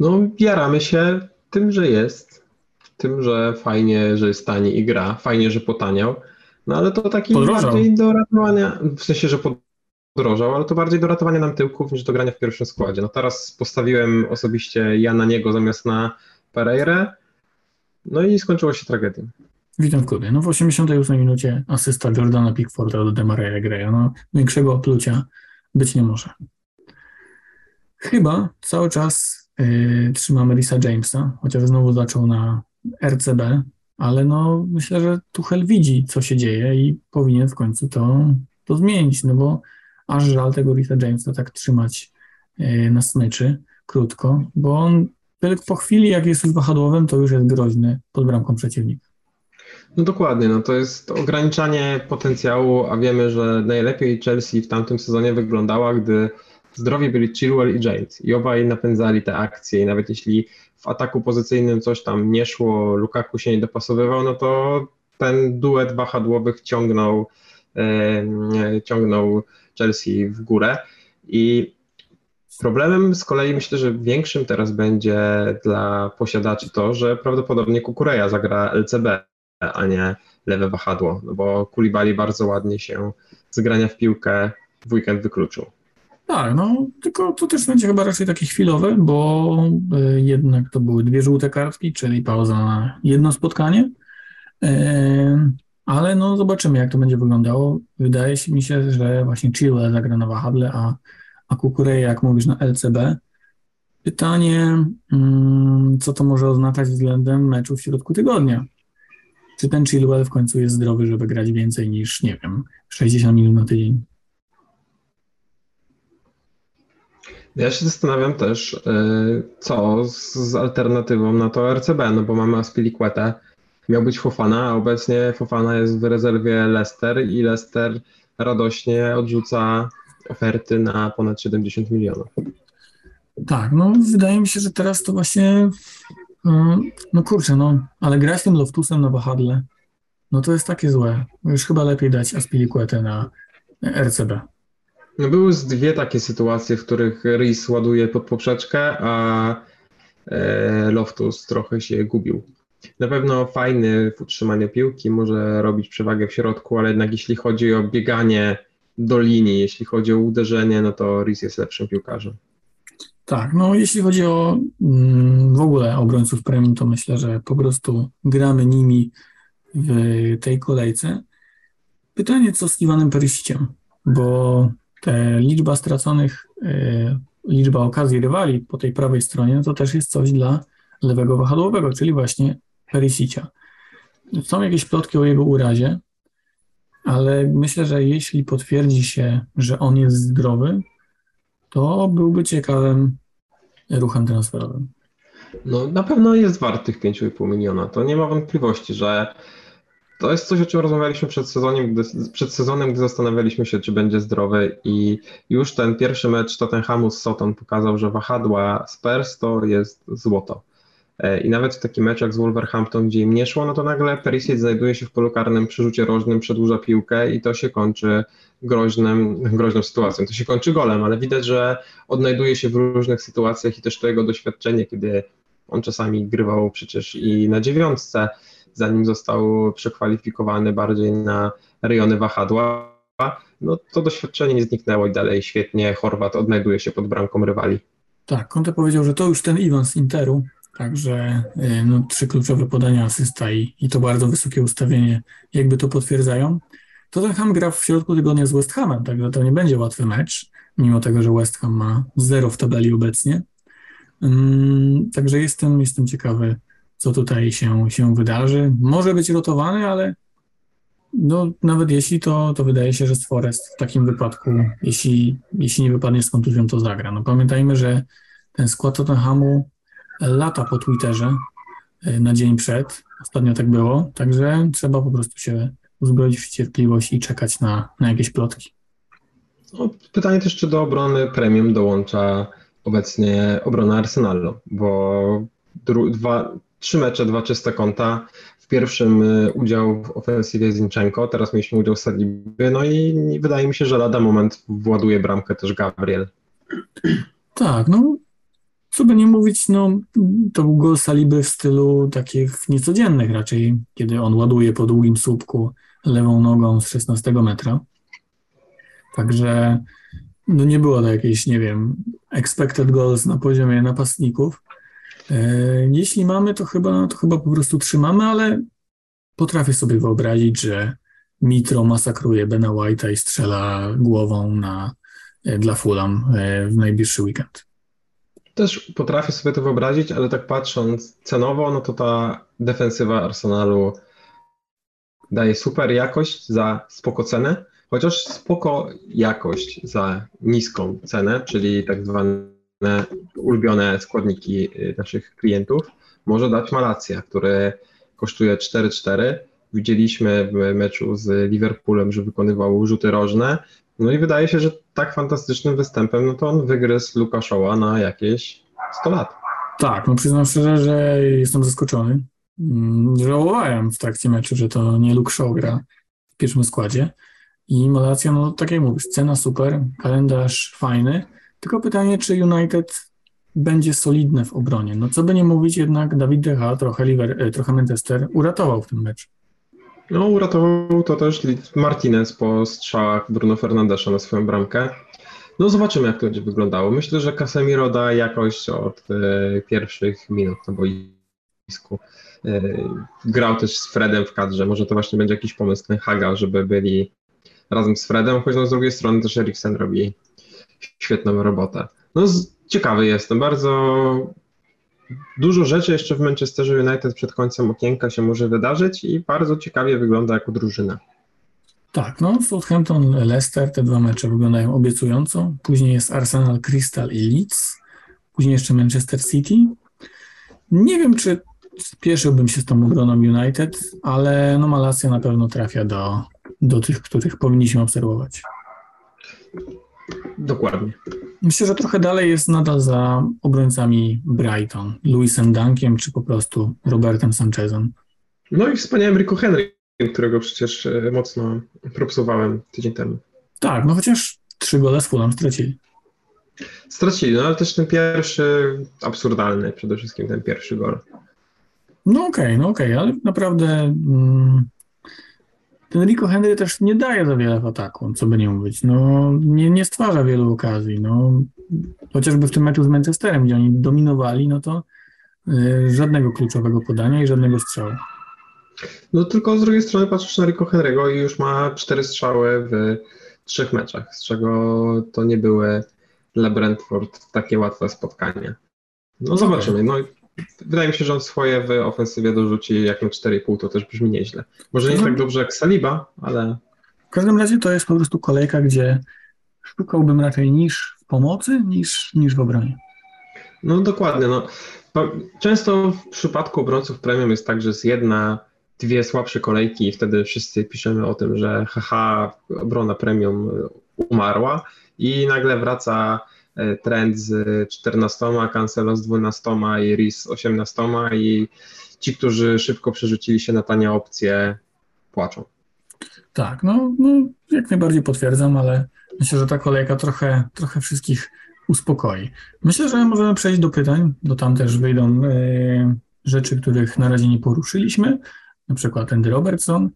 No, jaramy się tym, że jest, tym, że fajnie, że jest tani i gra, fajnie, że potaniał, no ale to taki Podrożał. bardziej do ratowania, w sensie, że podrożał, ale to bardziej do ratowania nam tyłków niż do grania w pierwszym składzie. No teraz postawiłem osobiście ja na niego zamiast na Pereira, no i skończyło się tragedią. Witam w klubie. No w 88 minucie asysta Jordana Pickforda do Demareya Greya. No większego oplucia być nie może. Chyba cały czas yy, trzymamy Risa Jamesa, chociaż znowu zaczął na RCB, ale no myślę, że Tuchel widzi, co się dzieje i powinien w końcu to, to zmienić, no bo aż żal tego Risa Jamesa tak trzymać yy, na smyczy krótko, bo on po chwili, jak jest już wahadłowym, to już jest groźny pod bramką przeciwnika. No dokładnie, no to jest ograniczanie potencjału, a wiemy, że najlepiej Chelsea w tamtym sezonie wyglądała, gdy zdrowi byli Chilwell i James i obaj napędzali te akcje i nawet jeśli w ataku pozycyjnym coś tam nie szło, Lukaku się nie dopasowywał, no to ten duet wahadłowych ciągnął, ciągnął Chelsea w górę i Problemem z kolei myślę, że większym teraz będzie dla posiadaczy to, że prawdopodobnie Kukureja zagra LCB, a nie lewe wahadło, no bo Kulibali bardzo ładnie się z grania w piłkę w weekend wykluczył. Tak, no tylko to też będzie chyba raczej takie chwilowe, bo y, jednak to były dwie żółte kartki, czyli pauza na jedno spotkanie. Y, ale no zobaczymy, jak to będzie wyglądało. Wydaje mi się, że właśnie Chile zagra na wahadle, a a Kukureya, jak mówisz, na LCB. Pytanie, mm, co to może oznaczać względem meczu w środku tygodnia? Czy ten Chilwell w końcu jest zdrowy, żeby grać więcej niż, nie wiem, 60 minut na tydzień? Ja się zastanawiam też, y, co z alternatywą na to RCB, no bo mamy Aspilicuetę, miał być Fofana, a obecnie Fofana jest w rezerwie Leicester i Leicester radośnie odrzuca oferty na ponad 70 milionów. Tak, no wydaje mi się, że teraz to właśnie, no, no kurczę, no, ale grać tym Loftusem na wahadle, no to jest takie złe. Już chyba lepiej dać Aspilicuetę na, RCB. No były dwie takie sytuacje, w których Rhys ładuje pod poprzeczkę, a e, Loftus trochę się gubił. Na pewno fajny w utrzymaniu piłki, może robić przewagę w środku, ale jednak jeśli chodzi o bieganie do linii, jeśli chodzi o uderzenie, no to Rhys jest lepszym piłkarzem. Tak, no jeśli chodzi o mm, w ogóle obrońców premium, to myślę, że po prostu gramy nimi w tej kolejce. Pytanie, co z Iwanem Perysiciem, bo te liczba straconych, y, liczba okazji rywali po tej prawej stronie, no to też jest coś dla lewego wahadłowego, czyli właśnie Perisicia. Są jakieś plotki o jego urazie, ale myślę, że jeśli potwierdzi się, że on jest zdrowy, to byłby ciekawym ruchem transferowym. No, na pewno jest wart tych 5,5 miliona. To nie ma wątpliwości, że to jest coś, o czym rozmawialiśmy przed sezonem, gdy, przed sezonem, gdy zastanawialiśmy się, czy będzie zdrowy i już ten pierwszy mecz Tottenhamu z Soton pokazał, że wahadła Spurs to jest złoto. E, I nawet w takim meczu jak z Wolverhampton, gdzie im nie szło, no to nagle Perisic znajduje się w polu karnym przy rzucie rożnym, przedłuża piłkę i to się kończy groźnym, groźną sytuacją. To się kończy golem, ale widać, że odnajduje się w różnych sytuacjach i też to jego doświadczenie, kiedy on czasami grywał przecież i na dziewiątce, zanim został przekwalifikowany bardziej na rejony wahadła, no to doświadczenie nie zniknęło i dalej świetnie Chorwat odnajduje się pod bramką rywali. Tak, Conte powiedział, że to już ten Iwan z Interu, także y, no, trzy kluczowe podania, asysta i, i to bardzo wysokie ustawienie jakby to potwierdzają. Tottenham gra w środku tygodnia z West Hamem, także to nie będzie łatwy mecz, mimo tego, że West Ham ma zero w tabeli obecnie. Um, także jestem, jestem ciekawy, co tutaj się, się wydarzy. Może być rotowany, ale no, nawet jeśli to, to wydaje się, że Forest w takim wypadku, jeśli, jeśli nie wypadnie z kontuzją, to zagra. No pamiętajmy, że ten skład Tottenhamu lata po Twitterze y, na dzień przed. Ostatnio tak było, także trzeba po prostu się uzbroić w cierpliwość i czekać na, na jakieś plotki. No, pytanie też, czy do obrony premium dołącza obecnie obrona Arsenalu, bo dwa, trzy mecze, dwa czyste konta. W pierwszym y, udział w ofensywie Zinchenko, teraz mieliśmy udział Saliby, no i wydaje mi się, że lada moment właduje bramkę też Gabriel. Tak, no co by nie mówić, no to był gol Saliby w stylu takich niecodziennych raczej, kiedy on ładuje po długim słupku lewą nogą z 16 metra. Także no nie było to jakieś, nie wiem, expected goals na poziomie napastników. E, jeśli mamy, to chyba, to chyba po prostu trzymamy, ale potrafię sobie wyobrazić, że Mitro masakruje Bena White'a i strzela głową na, e, dla Fulham e, w najbliższy weekend. Też potrafię sobie to wyobrazić, ale tak patrząc cenowo, no to ta defensywa Arsenalu daje super jakość za spoko cenę, chociaż spoko jakość za niską cenę, czyli tak zwane ulubione składniki y, naszych klientów, może dać Malacja, który kosztuje 4-4. Widzieliśmy w meczu z Liverpoolem, że wykonywał rzuty rożne. No i wydaje się, że tak fantastycznym występem, no to on wygryzł Lukaszoła na jakieś 100 lat. Tak, no przyznam szczerze, że jestem zaskoczony. Mm, żałowałem w trakcie meczu, że to nie Luke Shaw gra w pierwszym składzie. I Malacja, no tak jak mówisz, cena super, kalendarz fajny, tylko pytanie, czy United będzie solidne w obronie. No co by nie mówić, jednak Dawid Decha, trochę, Liver, e, trochę Manchester uratował w tym meczu. No uratował to też Martinez po strzałach Bruno Fernandesza na swoją bramkę. No zobaczymy, jak to będzie wyglądało. Myślę, że Casemiro da jakość od e, pierwszych minut na boisku. E, grał też z Fredem w kadrze. Może to właśnie będzie jakiś pomysł ten Haga, żeby byli razem z Fredem, choć no z drugiej strony też Eriksen robi świetną robotę. No ciekawy jestem, bardzo dużo rzeczy jeszcze w Manchesterze United przed końcem okienka się może wydarzyć i bardzo ciekawie wygląda jako drużyna. Tak, no Southampton, Leicester, te dwa mecze wyglądają obiecująco. Później jest Arsenal, Crystal i Leeds. Później jeszcze Manchester City. Nie wiem, czy spieszyłbym się z tą obroną United, ale no Malacja na pewno trafia do, do tych, których powinniśmy obserwować. Dokładnie. Myślę, że trochę dalej jest nadal za obrońcami Brighton, Luisem Dunkiem czy po prostu Robertem Sanchezem. No i wspaniałym Rico Henry, którego przecież e, mocno propsowałem tydzień temu. Tak, no chociaż trzy gole z Fulham stracili. Stracili, no ale też ten pierwszy absurdalny, przede wszystkim ten pierwszy gol. No okej, okay, no okej, okay, ale naprawdę mm, ten Rico Henry też nie daje za wiele w ataku, co by nie mówić. No, nie, nie stwarza wielu okazji. No, chociażby w tym meczu z Manchesterem, gdzie oni dominowali, no to y, żadnego kluczowego podania i żadnego strzału. No tylko z drugiej strony patrzysz na Rico Henry'ego i już ma cztery strzały w trzech meczach, z czego to nie były dla Brentford takie łatwe spotkania. No zobaczymy. No, wydaje mi się, że on swoje w ofensywie dorzuci jak na 4,5, to też brzmi nieźle. Może nie tak dobrze jak Saliba, ale... W każdym razie to jest po prostu kolejka, gdzie szukałbym raczej niż w pomocy, niż, niż w obronie. No dokładnie. No. Często w przypadku obrońców premium jest tak, że jest jedna, dwie słabsze kolejki i wtedy wszyscy piszemy o tym, że haha, obrona premium umarła i nagle wraca e, trend z 14, Cancelo z 12 i Riz z 18 i ci, którzy szybko przerzucili się na tanie opcje, płaczą. Tak, no, no jak najbardziej potwierdzam, ale myślę, że ta kolejka trochę, trochę wszystkich uspokoi. Myślę, że możemy przejść do pytań, bo tam też wyjdą y, rzeczy, których na razie nie poruszyliśmy, na przykład Andy Robertson,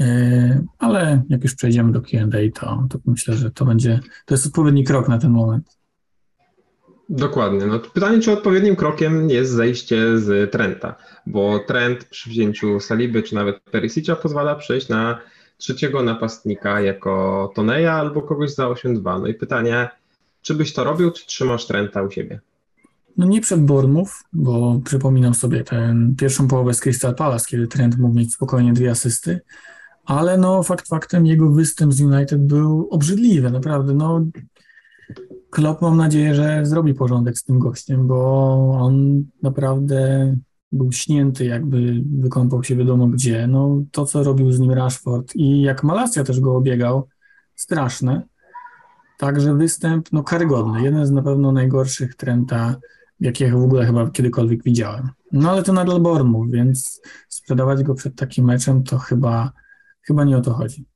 y, ale jak już przejdziemy do Q&A, to, to myślę, że to będzie, to jest odpowiedni krok na ten moment. Dokładnie. No, pytanie, czy odpowiednim krokiem jest zejście z Trenta, bo trend przy wzięciu Saliby czy nawet Perisicza pozwala przejść na trzeciego napastnika jako Toneja albo kogoś za 8-2. No i pytanie, czy byś to robił, czy trzymasz Trenta u siebie? No nie przed Bournemouth, bo przypominam sobie tę pierwszą połowę z Crystal Palace, kiedy Trent mógł mieć spokojnie dwie asysty, ale no fakt faktem jego występ z United był obrzydliwy, naprawdę. No Klopp mam nadzieję, że zrobi porządek z tym gościem, bo on naprawdę był śnięty, jakby wykąpał się wiadomo gdzie. No to, co robił z nim Rashford i jak Malasia też go obiegał, straszne. Także występ, no karygodny. Jeden z na pewno najgorszych Trenta, jakiego w ogóle chyba kiedykolwiek widziałem. No ale to nadal Bormu, więc sprzedawać go przed takim meczem to chyba, chyba nie o to chodzi.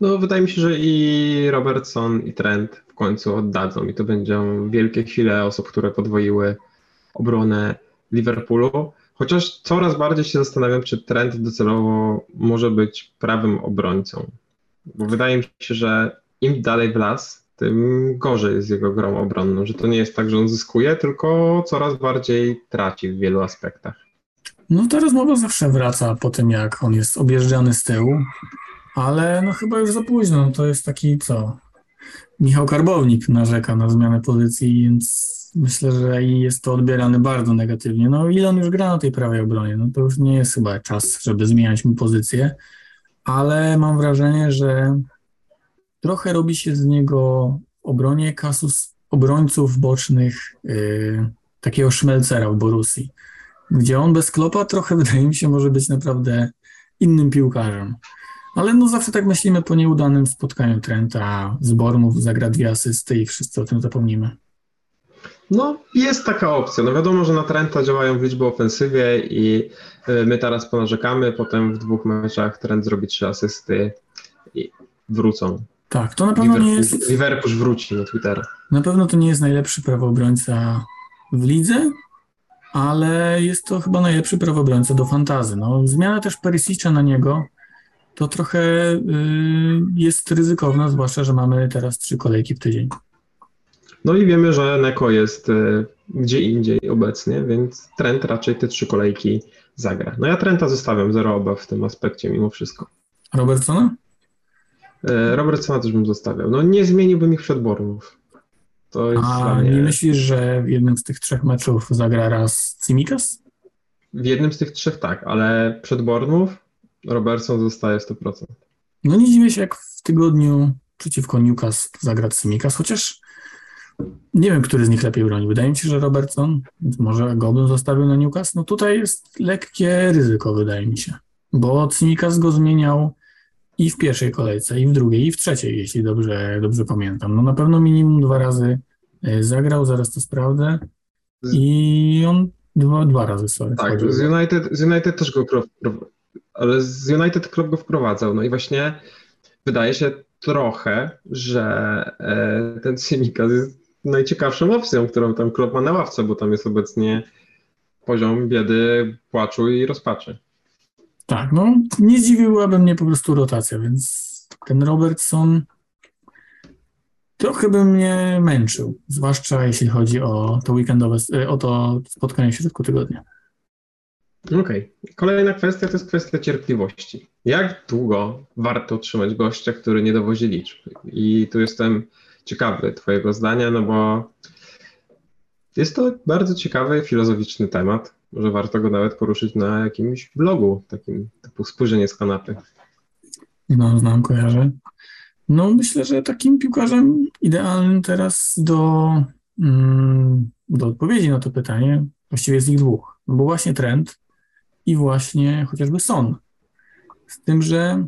No wydaje mi się, że i Robertson i Trent końcu oddadzą i to będą wielkie chwile osób, które podwoiły obronę Liverpoolu. Chociaż coraz bardziej się zastanawiam, czy Trent docelowo może być prawym obrońcą. Bo wydaje mi się, że im dalej w las, tym gorzej jest jego grą obronną, że to nie jest tak, że on zyskuje, tylko coraz bardziej traci w wielu aspektach. No ta rozmowa zawsze wraca po tym, jak on jest objeżdżany z tyłu, ale no chyba już za późno. To jest taki co? Michał Karbownik narzeka na zmianę pozycji, więc myślę, że jest to odbierane bardzo negatywnie. No ile on już gra na tej prawej obronie? No to już nie jest chyba czas, żeby zmieniać mu pozycję, ale mam wrażenie, że trochę robi się z niego w obronie kasus obrońców bocznych yy, takiego szmelcera w Borussii, gdzie on bez klopa trochę wydaje mi się może być naprawdę innym piłkarzem. Ale no zawsze tak myślimy po nieudanym spotkaniu Trenta z Bormów, zagra dwie asysty i wszyscy o tym zapomnimy. No, jest taka opcja. No wiadomo, że na Trenta działają w liczbie ofensywie i y, my teraz ponarzekamy, potem w dwóch meczach Trent zrobi trzy asysty i wrócą. Tak, to na pewno Liverpool, nie jest... Liverpool wróci na Twittera. Na pewno to nie jest najlepszy prawobrońca w lidze, ale jest to chyba najlepszy prawobrońca do fantazy. No, zmiana też Perisicza na niego to trochę y, jest ryzykowna, zwłaszcza, że mamy teraz trzy kolejki w tydzień. No i wiemy, że Neko jest y, gdzie indziej obecnie, więc Trent raczej te trzy kolejki zagra. No ja Trenta zostawiam, zero obaw w tym aspekcie mimo wszystko. Robertsona? Y, Robertsona też bym zostawiał. No nie zmieniłbym ich przed Bormów. To jest A mnie... nie myślisz, że w jednym z tych trzech meczów zagra raz Cimikas? W jednym z tych trzech tak, ale przed Bormów Robertson zostaje 100%. No nie dziwię się, jak w tygodniu przeciwko Newcastle zagra Simikas, chociaż nie wiem, który z nich lepiej broni. Wydaje mi się, że Robertson, więc może go bym zostawił na Newcastle. No tutaj jest lekkie ryzyko, wydaje mi się, bo Simikas go zmieniał i w pierwszej kolejce, i w drugiej, i w trzeciej, jeśli dobrze, dobrze pamiętam. No na pewno minimum dwa razy e, zagrał, zaraz to sprawdzę. I on dwa, dwa razy sorry. Tak, z United, z United też go ale z United Club go wprowadzał. No i właśnie wydaje się, trochę, że e, ten Simikaz jest najciekawszą opcją, którą tam klub ma na ławce, bo tam jest obecnie poziom biedy, płaczu i rozpaczy. Tak, no nie zdziwiłaby mnie po prostu rotacja, więc ten Robertson trochę by mnie męczył, zwłaszcza jeśli chodzi o to weekendowe, e, o to spotkanie w środku tygodnia. Okej. Okay. Kolejna kwestia to jest kwestia cierpliwości. Jak długo warto trzymać gościa, który nie dowozi liczb? I tu jestem ciekawy Twojego zdania, no bo jest to bardzo ciekawy, filozoficzny temat. Może warto go nawet poruszyć na jakimś blogu, takim typu spojrzenie z kanapy. No, znam, kojarzę. No, myślę, że takim piłkarzem idealnym teraz do, mm, do odpowiedzi na to pytanie właściwie jest ich dwóch. No bo właśnie trend i właśnie chociażby Son. Z tym, że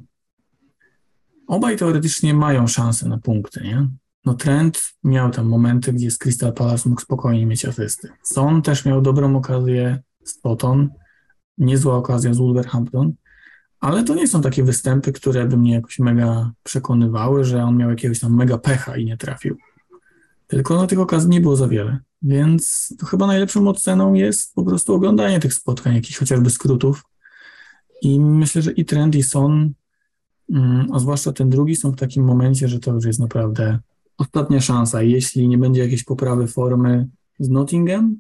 obaj teoretycznie mają szansę na punkty, nie? No Trent miał tam momenty, gdzie z Crystal Palace mógł spokojnie mieć asysty. Son też miał dobrą okazję z Poton, niezła okazja z Wolverhampton, ale to nie są takie występy, które by mnie jakoś mega przekonywały, że on miał jakiegoś tam mega pecha i nie trafił. Tylko no, tych okazji nie było za wiele. Więc chyba najlepszą oceną jest po prostu oglądanie tych spotkań, jakichś chociażby skrótów. I myślę, że i Trend, i Son, mm, a zwłaszcza ten drugi, są w takim momencie, że to już jest naprawdę ostatnia szansa. Jeśli nie będzie jakiejś poprawy formy z Nottingham,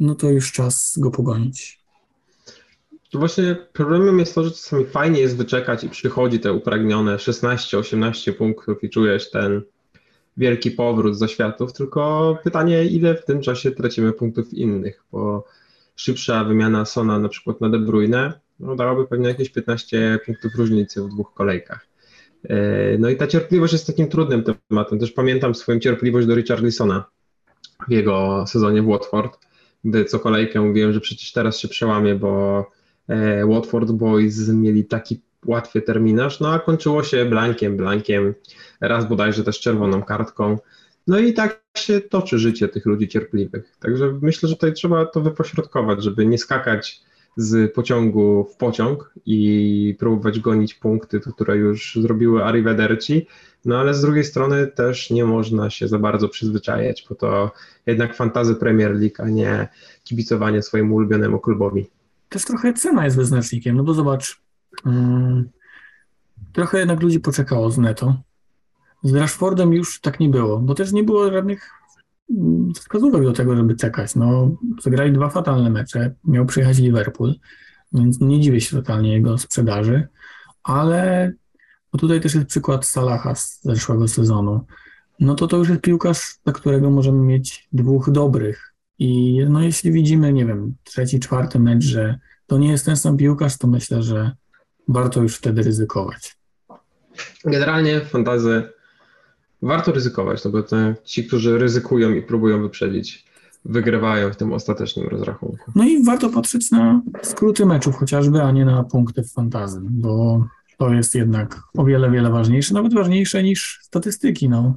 no to już czas go pogonić. To właśnie problemem jest to, że czasami fajnie jest wyczekać i przychodzi te upragnione 16-18 punktów i czujesz ten wielki powrót ze światów, tylko pytanie, ile w tym czasie tracimy punktów innych, bo szybsza wymiana Sona na przykład na De Bruyne no, dałaby pewnie jakieś 15 punktów różnicy w dwóch kolejkach. E, no i ta cierpliwość jest takim trudnym tematem. Też pamiętam swoją cierpliwość do Richarlisona w jego sezonie w Watford, gdy co kolejkę mówiłem, że przecież teraz się przełamie, bo e, Watford Boys mieli taki łatwy terminarz, no a kończyło się blankiem, blankiem, raz bodajże też czerwoną kartką. No i tak się toczy życie tych ludzi cierpliwych. Także myślę, że tutaj trzeba to wypośrodkować, żeby nie skakać z pociągu w pociąg i próbować gonić punkty, które już zrobiły Arrivederci, no ale z drugiej strony też nie można się za bardzo przyzwyczajać, bo to jednak fantazy Premier League, a nie kibicowanie swojemu ulubionemu klubowi. Też trochę cena jest wyznacznikiem, no bo zobacz. Trochę jednak ludzi poczekało z Neto. Z Rashfordem już tak nie było, bo też nie było żadnych mm, wskazówek do tego, żeby czekać. No, zagrali dwa fatalne mecze, miał przyjechać Liverpool, więc nie dziwię się totalnie jego sprzedaży, ale bo tutaj też jest przykład Salaha z zeszłego sezonu. No to to już jest piłkarz, dla którego możemy mieć dwóch dobrych. I no jeśli widzimy, nie wiem, trzeci, czwarty mecz, że to nie jest ten sam piłkarz, to myślę, że warto już wtedy ryzykować. Generalnie fantazy warto ryzykować, no bo ci, którzy ryzykują i próbują wyprzedzić, wygrywają w tym ostatecznym rozrachunku. No i warto patrzeć na skróty meczów chociażby, a nie na punkty w fantazy, bo to jest jednak o wiele, wiele ważniejsze, nawet ważniejsze niż statystyki. No.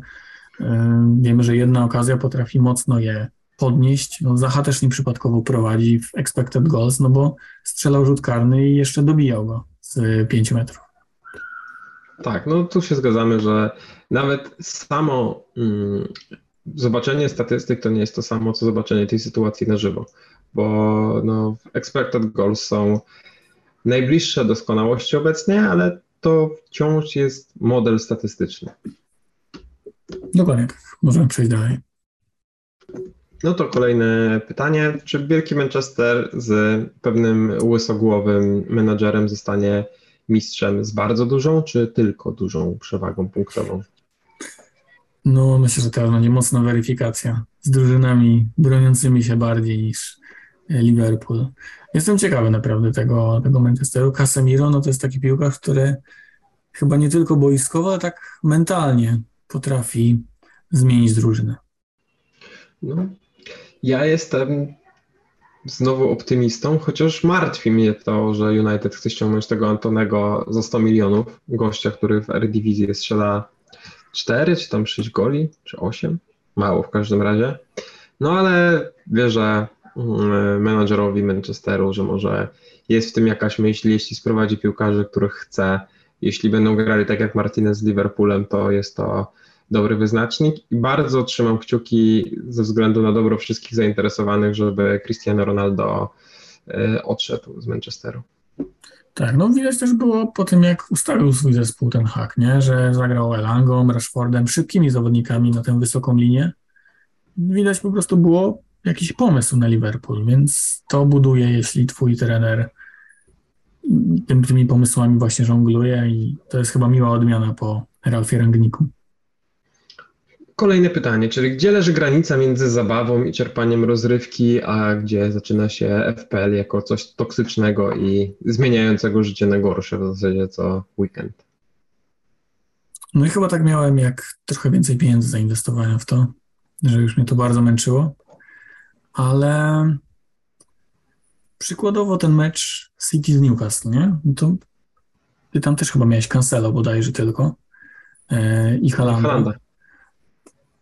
Wiemy, że jedna okazja potrafi mocno je podnieść. No, Zacha też nieprzypadkowo prowadzi w expected goals, no bo strzelał rzut karny i jeszcze dobijał go z 5 metrów. Tak, no tu się zgadzamy, że nawet samo mm, zobaczenie statystyk to nie jest to samo, co zobaczenie tej sytuacji na żywo, bo no, expected goals są najbliższe doskonałości obecnie, ale to wciąż jest model statystyczny. Dokładnie, możemy przejść dalej. No to kolejne pytanie. Czy Wielki Manchester z pewnym łysogłowym menadżerem zostanie mistrzem z bardzo dużą, czy tylko dużą przewagą punktową? No, myślę, że teraz będzie mocna weryfikacja z drużynami broniącymi się bardziej niż Liverpool. Jestem ciekawy naprawdę tego, tego Manchesteru. Casemiro no to jest taki piłkarz, który chyba nie tylko boiskowo, ale tak mentalnie potrafi zmienić drużynę. No, ja jestem znowu optymistą, chociaż martwi mnie to, że United chce ściągnąć tego Antonego za 100 milionów, gościa, który w Eredivisie strzela 4 czy tam 6 goli, czy 8, mało w każdym razie. No ale wierzę mm, menadżerowi Manchesteru, że może jest w tym jakaś myśl, jeśli sprowadzi piłkarzy, których chce. Jeśli będą grali tak jak Martinez z Liverpoolem, to jest to dobry wyznacznik i bardzo trzymam kciuki ze względu na dobro wszystkich zainteresowanych, żeby Cristiano Ronaldo e, odszedł z Manchesteru. Tak, no widać też było po tym, jak ustawił swój zespół ten hak, nie? że zagrał Elangą, Rashfordem, szybkimi zawodnikami na tę wysoką linię. Widać po prostu było jakiś pomysł na Liverpool, więc to buduje, jeśli twój trener tym, tymi pomysłami właśnie żongluje i to jest chyba miła odmiana po Ralfie Rangniku. Kolejne pytanie, czyli gdzie leży granica między zabawą i czerpaniem rozrywki, a gdzie zaczyna się FPL jako coś toksycznego i zmieniającego życie na gorsze w zasadzie co weekend? No i chyba tak miałem, jak trochę więcej pieniędzy zainwestowałem w to, że już mnie to bardzo męczyło, ale przykładowo ten mecz City z Newcastle, nie? No to ty tam też chyba miałeś Cancelo bodajże tylko yy, i Halanda.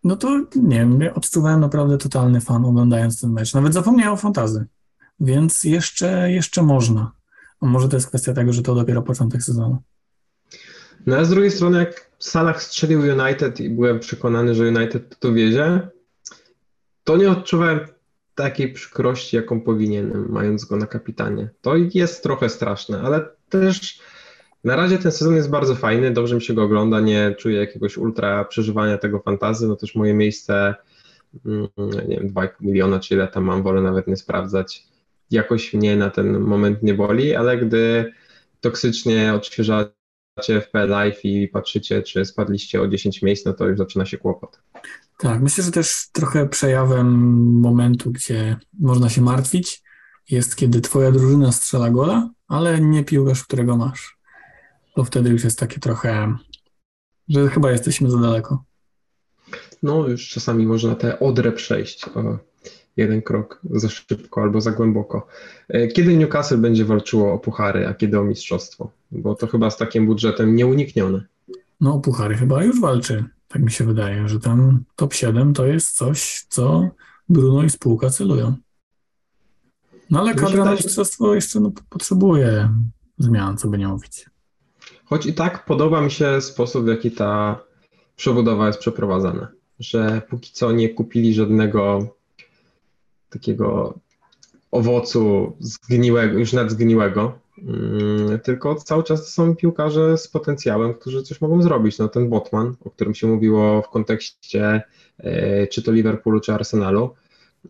No to nie wiem, odczuwałem naprawdę totalny fan oglądając ten mecz. Nawet zapomniałem o fantazy, więc jeszcze, jeszcze można. A może to jest kwestia tego, że to dopiero początek sezonu. No a z drugiej strony, jak Salah strzelił United i byłem przekonany, że United to wiedzie, to nie odczuwałem takiej przykrości, jaką powinienem, mając go na kapitanie. To jest trochę straszne, ale też na razie ten sezon jest bardzo fajny, dobrze mi się go ogląda, nie czuję jakiegoś ultra przeżywania tego fantazy, no też moje miejsce, mm, nie wiem, 2,5 miliona czy ile tam mam, wolę nawet nie sprawdzać. Jakoś mnie na ten moment nie boli, ale gdy toksycznie odświeżacie FP Live i patrzycie, czy spadliście o 10 miejsc, no to już zaczyna się kłopot. Tak, myślę, że też trochę przejawem momentu, gdzie można się martwić, jest kiedy twoja drużyna strzela gola, ale nie piłkarz, którego masz to wtedy już jest takie trochę, że chyba jesteśmy za daleko. No, już czasami można tę odrę przejść o jeden krok za szybko albo za głęboko. E, kiedy Newcastle będzie walczyło o puchary, a kiedy o mistrzostwo? Bo to chyba z takim budżetem nieuniknione. No, o puchary chyba już walczy. Tak mi się wydaje, że tam top 7 to jest coś, co Bruno i spółka celują. No ale kadra na mistrzostwo jeszcze no, potrzebuje zmian, co by nie mówić. Choć i tak podoba mi się sposób, w jaki ta przebudowa jest przeprowadzana. Że póki co nie kupili żadnego takiego owocu zgniłego, już nadzgniłego, mm, tylko cały czas są piłkarze z potencjałem, którzy coś mogą zrobić. No ten Botman, o którym się mówiło w kontekście e, czy to Liverpoolu, czy Arsenalu,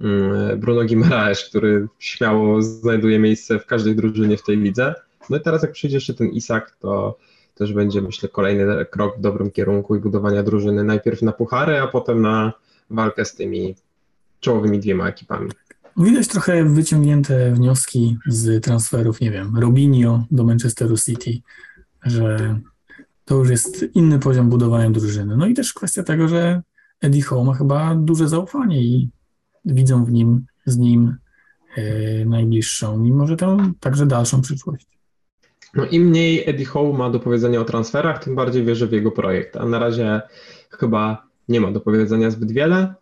mm, Bruno Guimaraes, który śmiało znajduje miejsce w każdej drużynie w tej lidze. No i teraz jak przyjdzie jeszcze ten Isak, to też będzie, myślę, kolejny krok w dobrym kierunku i budowania drużyny najpierw na puchary, a potem na walkę z tymi czołowymi dwiema ekipami. Widać trochę wyciągnięte wnioski z transferów, nie wiem, Robinio do Manchesteru City, że to już jest inny poziom budowania drużyny. No i też kwestia tego, że Eddie Howe ma chyba duże zaufanie i widzą w nim, z nim yy, najbliższą, mimo że tę także dalszą przyszłość. No im mniej Eddie Howe ma do powiedzenia o transferach, tym bardziej wierzę w jego projekt, a na razie chyba nie ma do powiedzenia zbyt wiele,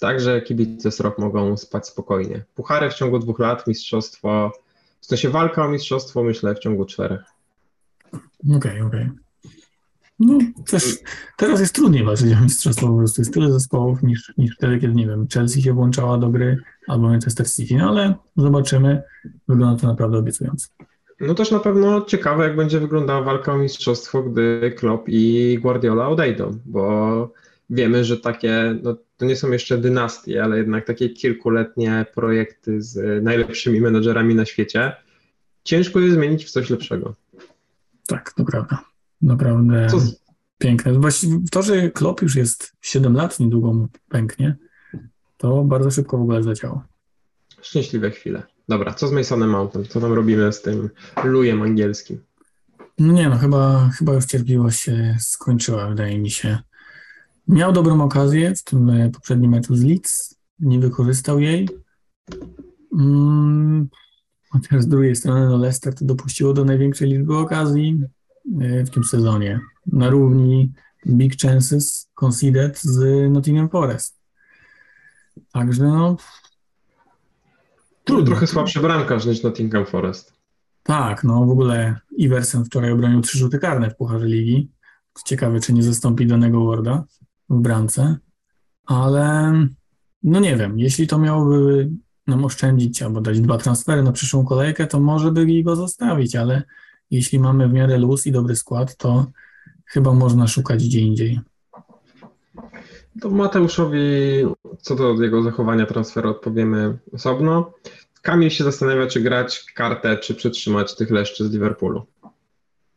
także kibice SROK mogą spać spokojnie. Puchary w ciągu dwóch lat, mistrzostwo, w sensie walka o mistrzostwo myślę w ciągu czterech. Okej, okay, okej. Okay. No też teraz jest trudniej walczyć o mistrzostwo, po prostu jest tyle zespołów niż, niż wtedy, kiedy, nie wiem, Chelsea się włączała do gry albo Manchester City, no ale zobaczymy, wygląda to naprawdę obiecująco. No też na pewno ciekawe, jak będzie wyglądała walka o mistrzostwo, gdy Klopp i Guardiola odejdą, bo wiemy, że takie, no to nie są jeszcze dynastie, ale jednak takie kilkuletnie projekty z najlepszymi menedżerami na świecie, ciężko je zmienić w coś lepszego. Tak, to prawda. Naprawdę Co? piękne. Właściwie to, że Klopp już jest 7 lat, niedługo mu pęknie, to bardzo szybko w ogóle zadziałało. Szczęśliwe chwile. Dobra, co z Masonem Mountain? Co tam robimy z tym lujem angielskim? No nie no, chyba, chyba już cierpliwość się skończyła, wydaje mi się. Miał dobrą okazję w tym e, poprzednim meczu z Leeds, nie wykorzystał jej. Chociaż z drugiej strony no Leicester to dopuściło do największej liczby okazji e, w tym sezonie. Na równi big chances conceded z Nottingham Forest. Także no, Trudno. Trochę słabszy bramkarz niż Nottingham Forest. Tak, no w ogóle Iversen wczoraj obronił trzy rzuty karne w Pucharze Ligi. Ciekawe, czy nie zastąpi danego Warda w bramce, ale no nie wiem, jeśli to miałoby nam oszczędzić albo dać dwa transfery na przyszłą kolejkę, to może by go zostawić, ale jeśli mamy w miarę luz i dobry skład, to chyba można szukać gdzie indziej. To Mateuszowi co do jego zachowania transferu odpowiemy osobno. Kamil się zastanawia, czy grać kartę, czy przytrzymać tych leszczy z Liverpoolu.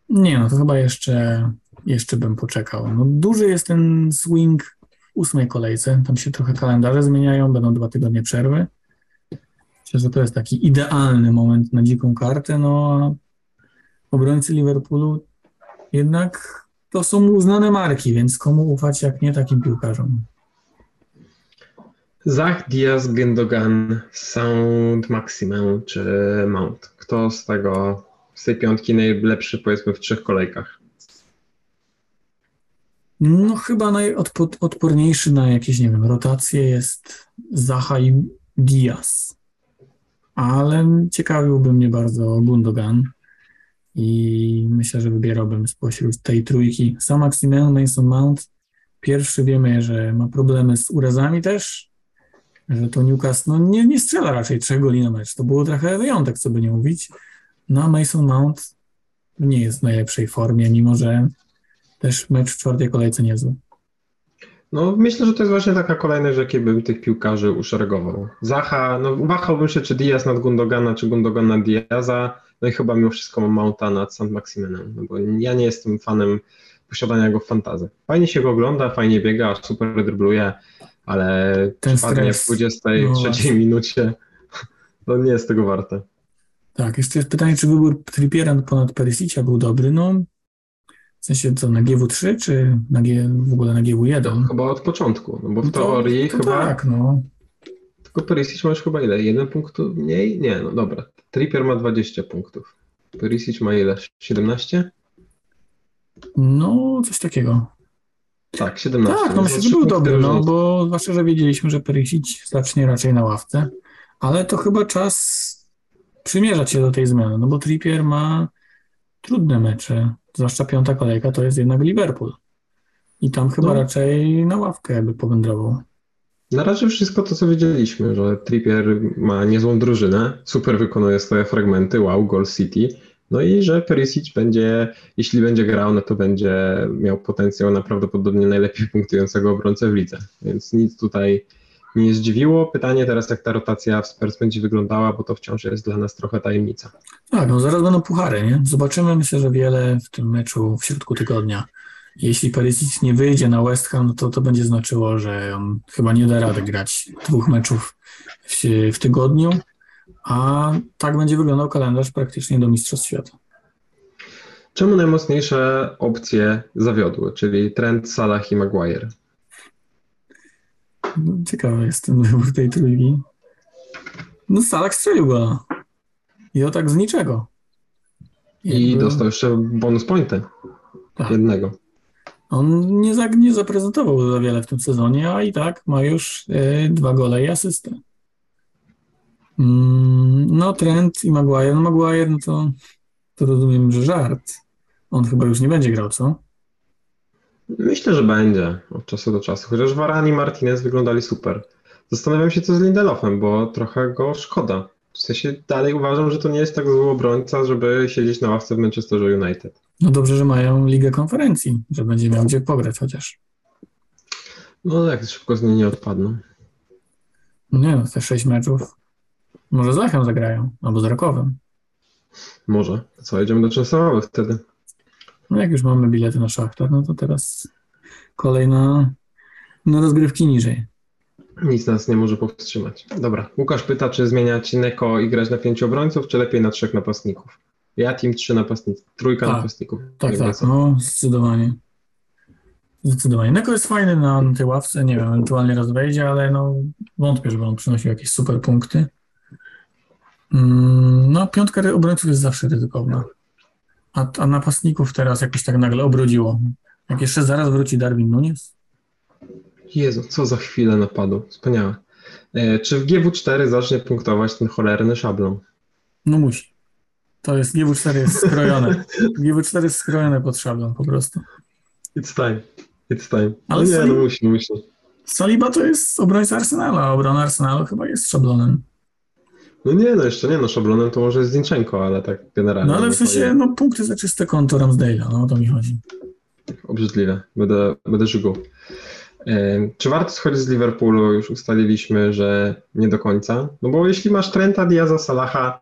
Nie, no to chyba jeszcze, jeszcze bym poczekał. No, duży jest ten swing w ósmej kolejce. Tam się trochę kalendarze zmieniają, będą dwa tygodnie przerwy. Myślę, że to jest taki idealny moment na dziką kartę. No, obrońcy Liverpoolu jednak to są uznane marki, więc komu ufać, jak nie takim piłkarzom? Zach, Diaz, Gendogan, Sound, Maximum czy Mount? Kto z tego, z tej piątki najlepszy powiedzmy w trzech kolejkach? No chyba najodporniejszy na jakieś, nie wiem, rotacje jest Zaha i Diaz. Ale ciekawiłby mnie bardzo Gundogan i myślę, że wybierałbym spośród tej trójki Sam Maximen, Mason Mount. Pierwszy wiemy, że ma problemy z urazami też, że to Newcastle no, nie, nie strzela raczej trzech goli na mecz. To było trochę wyjątek, co by nie mówić. No a Mason Mount nie jest w najlepszej formie, mimo że też mecz w czwartej kolejce niezły. No myślę, że to jest właśnie taka kolejność, jakie bym tych piłkarzy uszeregował. Zacha, no wahałbym się, czy Diaz nad Gundogana, czy Gundogan nad Diaza, no i chyba mimo wszystko mam Mounta nad St. Maximenem, no bo ja nie jestem fanem posiadania go w fantazy. Fajnie się go ogląda, fajnie biega, super drybluje, ale Ten przypadnie w 23 no minucie to nie jest tego warte. Tak, jeszcze jest pytanie, czy wybór Trippiera ponad Perisicia był dobry, no w sensie co, na GW3 czy na G, w ogóle na GW1? Chyba od początku, no bo w no to, teorii to chyba... Tak, no. Tylko Perisic masz chyba ile? Jeden punkt mniej? Nie, no dobra. Trippier ma 20 punktów. Perisic ma ile? 17? No, coś takiego. Tak, 17. Tak, no myślę, że był dobry, no bo zwłaszcza, że wiedzieliśmy, że Perisic zacznie raczej na ławce, ale to chyba czas przymierzać się do tej zmiany, no bo Trippier ma trudne mecze, zwłaszcza piąta kolejka to jest jednak Liverpool. I tam chyba no. raczej na ławkę by powędrował. Na razie wszystko to, co wiedzieliśmy, że Trippier ma niezłą drużynę, super wykonuje swoje fragmenty, wow, Goal City, no i że Perisic będzie, jeśli będzie grał, no to będzie miał potencjał na prawdopodobnie najlepiej punktującego obrońcę w lidze, więc nic tutaj nie zdziwiło. Pytanie teraz, jak ta rotacja w Spurs będzie wyglądała, bo to wciąż jest dla nas trochę tajemnica. Tak, no zaraz będą puchary, nie? Zobaczymy, myślę, że wiele w tym meczu w środku tygodnia. Jeśli Perisic nie wyjdzie na West Ham, no to to będzie znaczyło, że on chyba nie da rady grać dwóch meczów w, w tygodniu, a tak będzie wyglądał kalendarz praktycznie do Mistrzostw Świata. Czemu najmocniejsze opcje zawiodły, czyli Trent, Salah i Maguire? No, ciekawy jest ten wybór tej trójki. No Salah strzelił go. I to tak z niczego. I dostał jeszcze bonus pointy. Tak. Jednego. On nie, za, nie zaprezentował za wiele w tym sezonie, a i tak ma już y, dwa gole i asystę. Mm, no Trent i Maguire. No Maguire, no to, to rozumiem, że żart. On chyba już nie będzie grał, co? Myślę, że będzie od czasu do czasu, chociaż Varane i Martinez wyglądali super. Zastanawiam się, co z Lindelofem, bo trochę go szkoda. W sensie dalej uważam, że to nie jest tak zły obrońca, żeby siedzieć na ławce w Manchesterze United. No dobrze, że mają Ligę Konferencji, że będzie miał gdzie pograć chociaż. No tak, szybko z niej nie odpadną. Nie no, te sześć meczów. Może z Lechem zagrają, albo z Rakowem. Może. Co, jedziemy do Częstochowy wtedy. No jak już mamy bilety na szachtar, no to teraz kolejna na rozgrywki niżej. Nic nas nie może powstrzymać. Dobra. Łukasz pyta, czy zmieniać Neko i grać na pięciu obrońców, czy lepiej na trzech napastników? Ja team trzy napastników, trójka tak, napastników. Tak, tak, no zdecydowanie. Zdecydowanie. Neko jest fajny na tej ławce, nie wiem, ewentualnie raz wejdzie, ale no wątpię, żeby on przynosił jakieś super punkty. Mm, no piątka obrońców jest zawsze ryzykowna. A, a napastników teraz jakoś tak nagle obrodziło. Jak jeszcze zaraz wróci Darwin Nunes? Jezu, co za chwilę napadu. Wspaniałe. E, czy w GW4 zacznie punktować ten cholerny szablon? No musi. To jest GW4 jest skrojone. GW4 jest skrojone pod szablon po prostu. It's time. It's time. No Ale nie, Sali- no musi, musi. Saliba to jest obrońca Arsenalu, a obrona Arsenalu chyba jest szablonem. No nie, no jeszcze nie, no szablonem to może jest Zinchenko, ale tak generalnie. No ale w sensie, jest no punkty za czyste konto Ramsdale'a, no o to mi chodzi. Obrzydliwe. Będę, będę żygał. Em, Czy warto schodzić z Liverpoolu? Już ustaliliśmy, że nie do końca. No bo jeśli masz Trenta, Diaza, Salaha,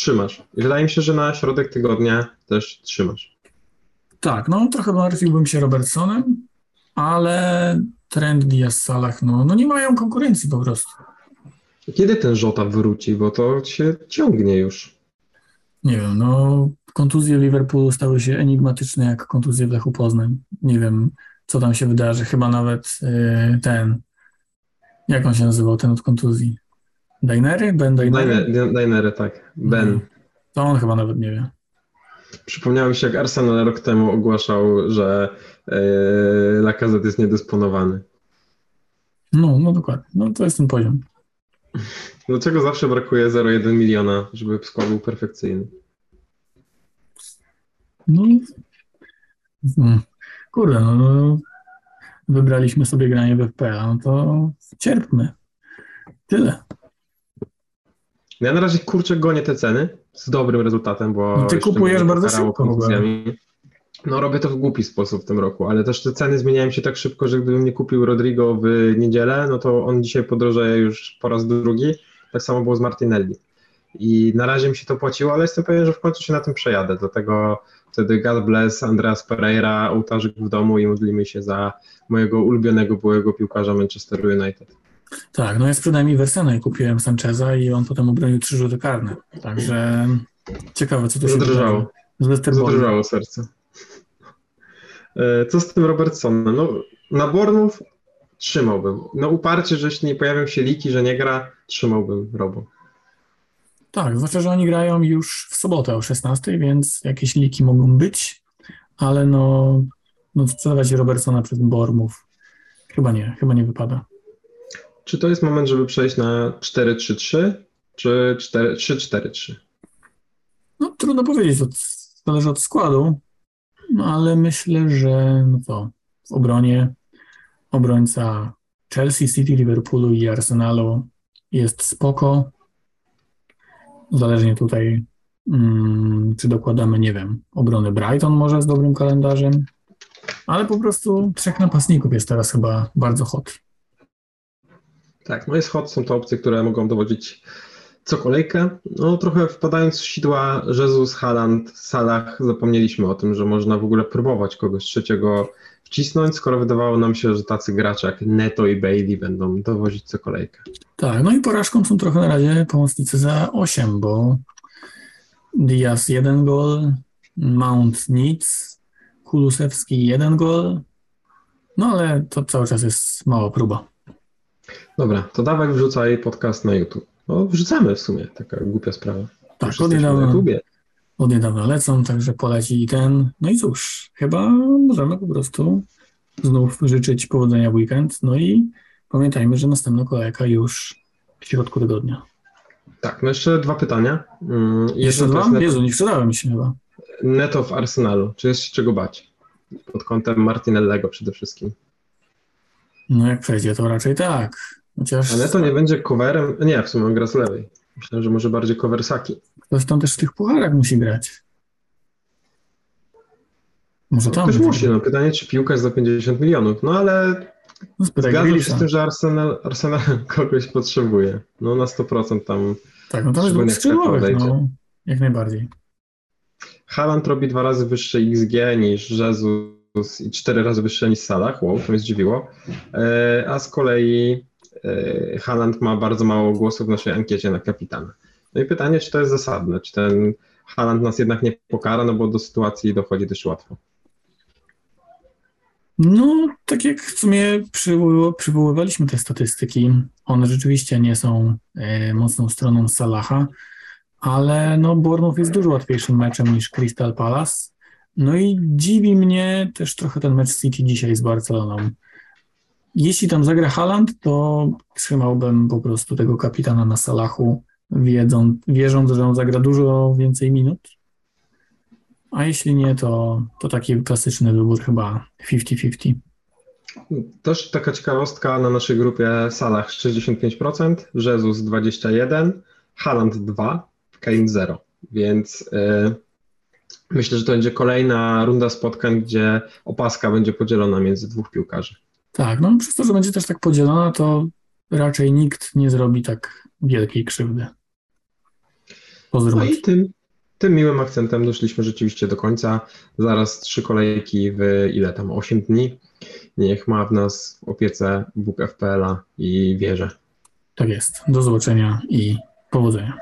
trzymasz. I wydaje mi się, że na środek tygodnia też trzymasz. Tak, no trochę martwiłbym się Robertsonem, ale Trent, Diaz, Salah, no, no nie mają konkurencji po prostu. Kiedy ten Żota wróci? Bo to się ciągnie już. Nie wiem, no kontuzje Liverpoolu stały się enigmatyczne jak kontuzje w Lechu Poznań. Nie wiem, co tam się wydarzy. Chyba nawet y, ten, jak on się nazywał, ten od kontuzji? Dainery? Ben Dainery? Dajnery, tak. Ben. Mhm. To on chyba nawet nie wie. Przypomniało mi się, jak Arsenal rok temu ogłaszał, że yy, Lacazette jest niedysponowany. No, no dokładnie. No to jest ten poziom. Dlaczego zawsze brakuje 0,1 miliona, żeby skład był perfekcyjny? No, mm, kurde, no, no wybraliśmy sobie granie w FPL, no to cierpmy. Tyle. Ja na razie kurczę gonię te ceny z dobrym rezultatem, bo. No ty kupujesz bardzo szybko w ogóle. kontuzjami. No robię to w głupi sposób w tym roku, ale też te ceny zmieniają się tak szybko, że gdybym nie kupił Rodrigo w niedzielę, no to on dzisiaj podrożeje już po raz drugi. Tak samo było z Martinelli. I na razie mi się to płaciło, ale jestem pewien, że w końcu się na tym przejadę. Dlatego wtedy God bless Andreas Pereira, ołtarzyk w domu i modlimy się za mojego ulubionego byłego piłkarza Manchesteru United. Tak, no ja sprzedałem Iversena i kupiłem Sancheza i on potem obronił trzy rzuty karne. Także ciekawe, co tu się Zadrżało. Zadrżało serce. E, Co z tym Robertsonem? No, na Bornów trzymałbym. No uparcie, że jeśli nie pojawią się liki, że nie gra, trzymałbym Robo. Tak, zwłaszcza, że oni grają już w sobotę o 16, więc jakieś liki mogą być, ale no, no sprzedawać Robertsona przez Bormów chyba nie, chyba nie wypada. Czy to jest moment, żeby przejść na 4-3-3 czy 4 3-4-3? No trudno powiedzieć, od, zależy od składu, no ale myślę, że no to w obronie obrońca Chelsea, City, Liverpoolu i Arsenalu jest spoko. Zależnie tutaj, mm, czy dokładamy, nie wiem, obrony Brighton może z dobrym kalendarzem, ale po prostu trzech napastników jest teraz chyba bardzo hot. Tak, no jest hot, są to opcje, które mogą dowodzić co kolejkę. No trochę wpadając w sidła Jezus, Haaland, Salah, zapomnieliśmy o tym, że można w ogóle próbować kogoś trzeciego wcisnąć, skoro wydawało nam się, że tacy gracze jak Neto i Bailey będą dowozić co kolejkę. Tak, no i porażką są trochę na razie pomocnicy za 8, bo Diaz jeden gol, Mount nic, Kulusewski jeden gol, no ale to cały czas jest mała próba. Dobra, to dawaj wrzucaj podcast na YouTube. No wrzucamy w sumie, taka głupia sprawa. Tak, od niedawna, od niedawna lecą, także poleci i ten. No i cóż, chyba możemy po prostu znów życzyć powodzenia w weekend, no i pamiętajmy, że następna kolejka już w środku tygodnia. Tak, no jeszcze dwa pytania. Mm, Jeszcze dwa? neto, Jezu, nie sprzedałem się chyba. neto w Arsenalu. Czy jest się czego bać? Pod kątem Martinellego przede wszystkim. No jak przejdzie, to raczej tak. Chociaż Ale to nie będzie coverem. Nie, w sumie on gra z lewej. Myślałem, że może bardziej cover Saki. ktoś tam też w tych pucharach musi grać. Może tam. Ktoś będzie. musi, no pytanie, czy piłkarz za 50 milionów. No ale No, zgadzam się z tym, że Arsenal, Arsenal kogoś potrzebuje. No na 100% tam Tak, no tam jest dwóch skrzydłowych, no. Jak najbardziej. Haaland robi dwa razy wyższe XG niż Jezus i cztery razy wyższe niż Salah. Wow, to mnie zdziwiło. E, A z kolei e, Haaland ma bardzo mało głosów w naszej ankiecie na kapitana. No i pytanie, czy to jest zasadne? Czy ten Haaland nas jednak nie pokara, no bo do sytuacji dochodzi dość łatwo. No, tak jak w sumie przywoły- przywoływaliśmy te statystyki, one rzeczywiście nie są e, mocną stroną Salaha, ale no Bournemouth jest dużo łatwiejszym meczem niż Crystal Palace. No i dziwi mnie też trochę ten mecz City dzisiaj z Barceloną. Jeśli tam zagra Haaland, to trzymałbym po prostu tego kapitana na Salachu wiedzą, wierząc, że on zagra dużo więcej minut. A jeśli nie, to, to taki klasyczny wybór chyba 50-50. Też taka ciekawostka na naszej grupie Salah 65%, Jezus 21%, Haaland 2%, Kane 0%. Więc yy, myślę, że to będzie kolejna runda spotkań, gdzie opaska będzie podzielona między dwóch piłkarzy. Tak, no przez to, że będzie też tak podzielona, to raczej nikt nie zrobi tak wielkiej krzywdy. No i tym, tym miłym akcentem doszliśmy rzeczywiście do końca. Zaraz trzy kolejki w ile tam? 8 dni. Niech ma w nas opiece Bóg FPL-a i wierzę. Tak jest. Do zobaczenia i powodzenia.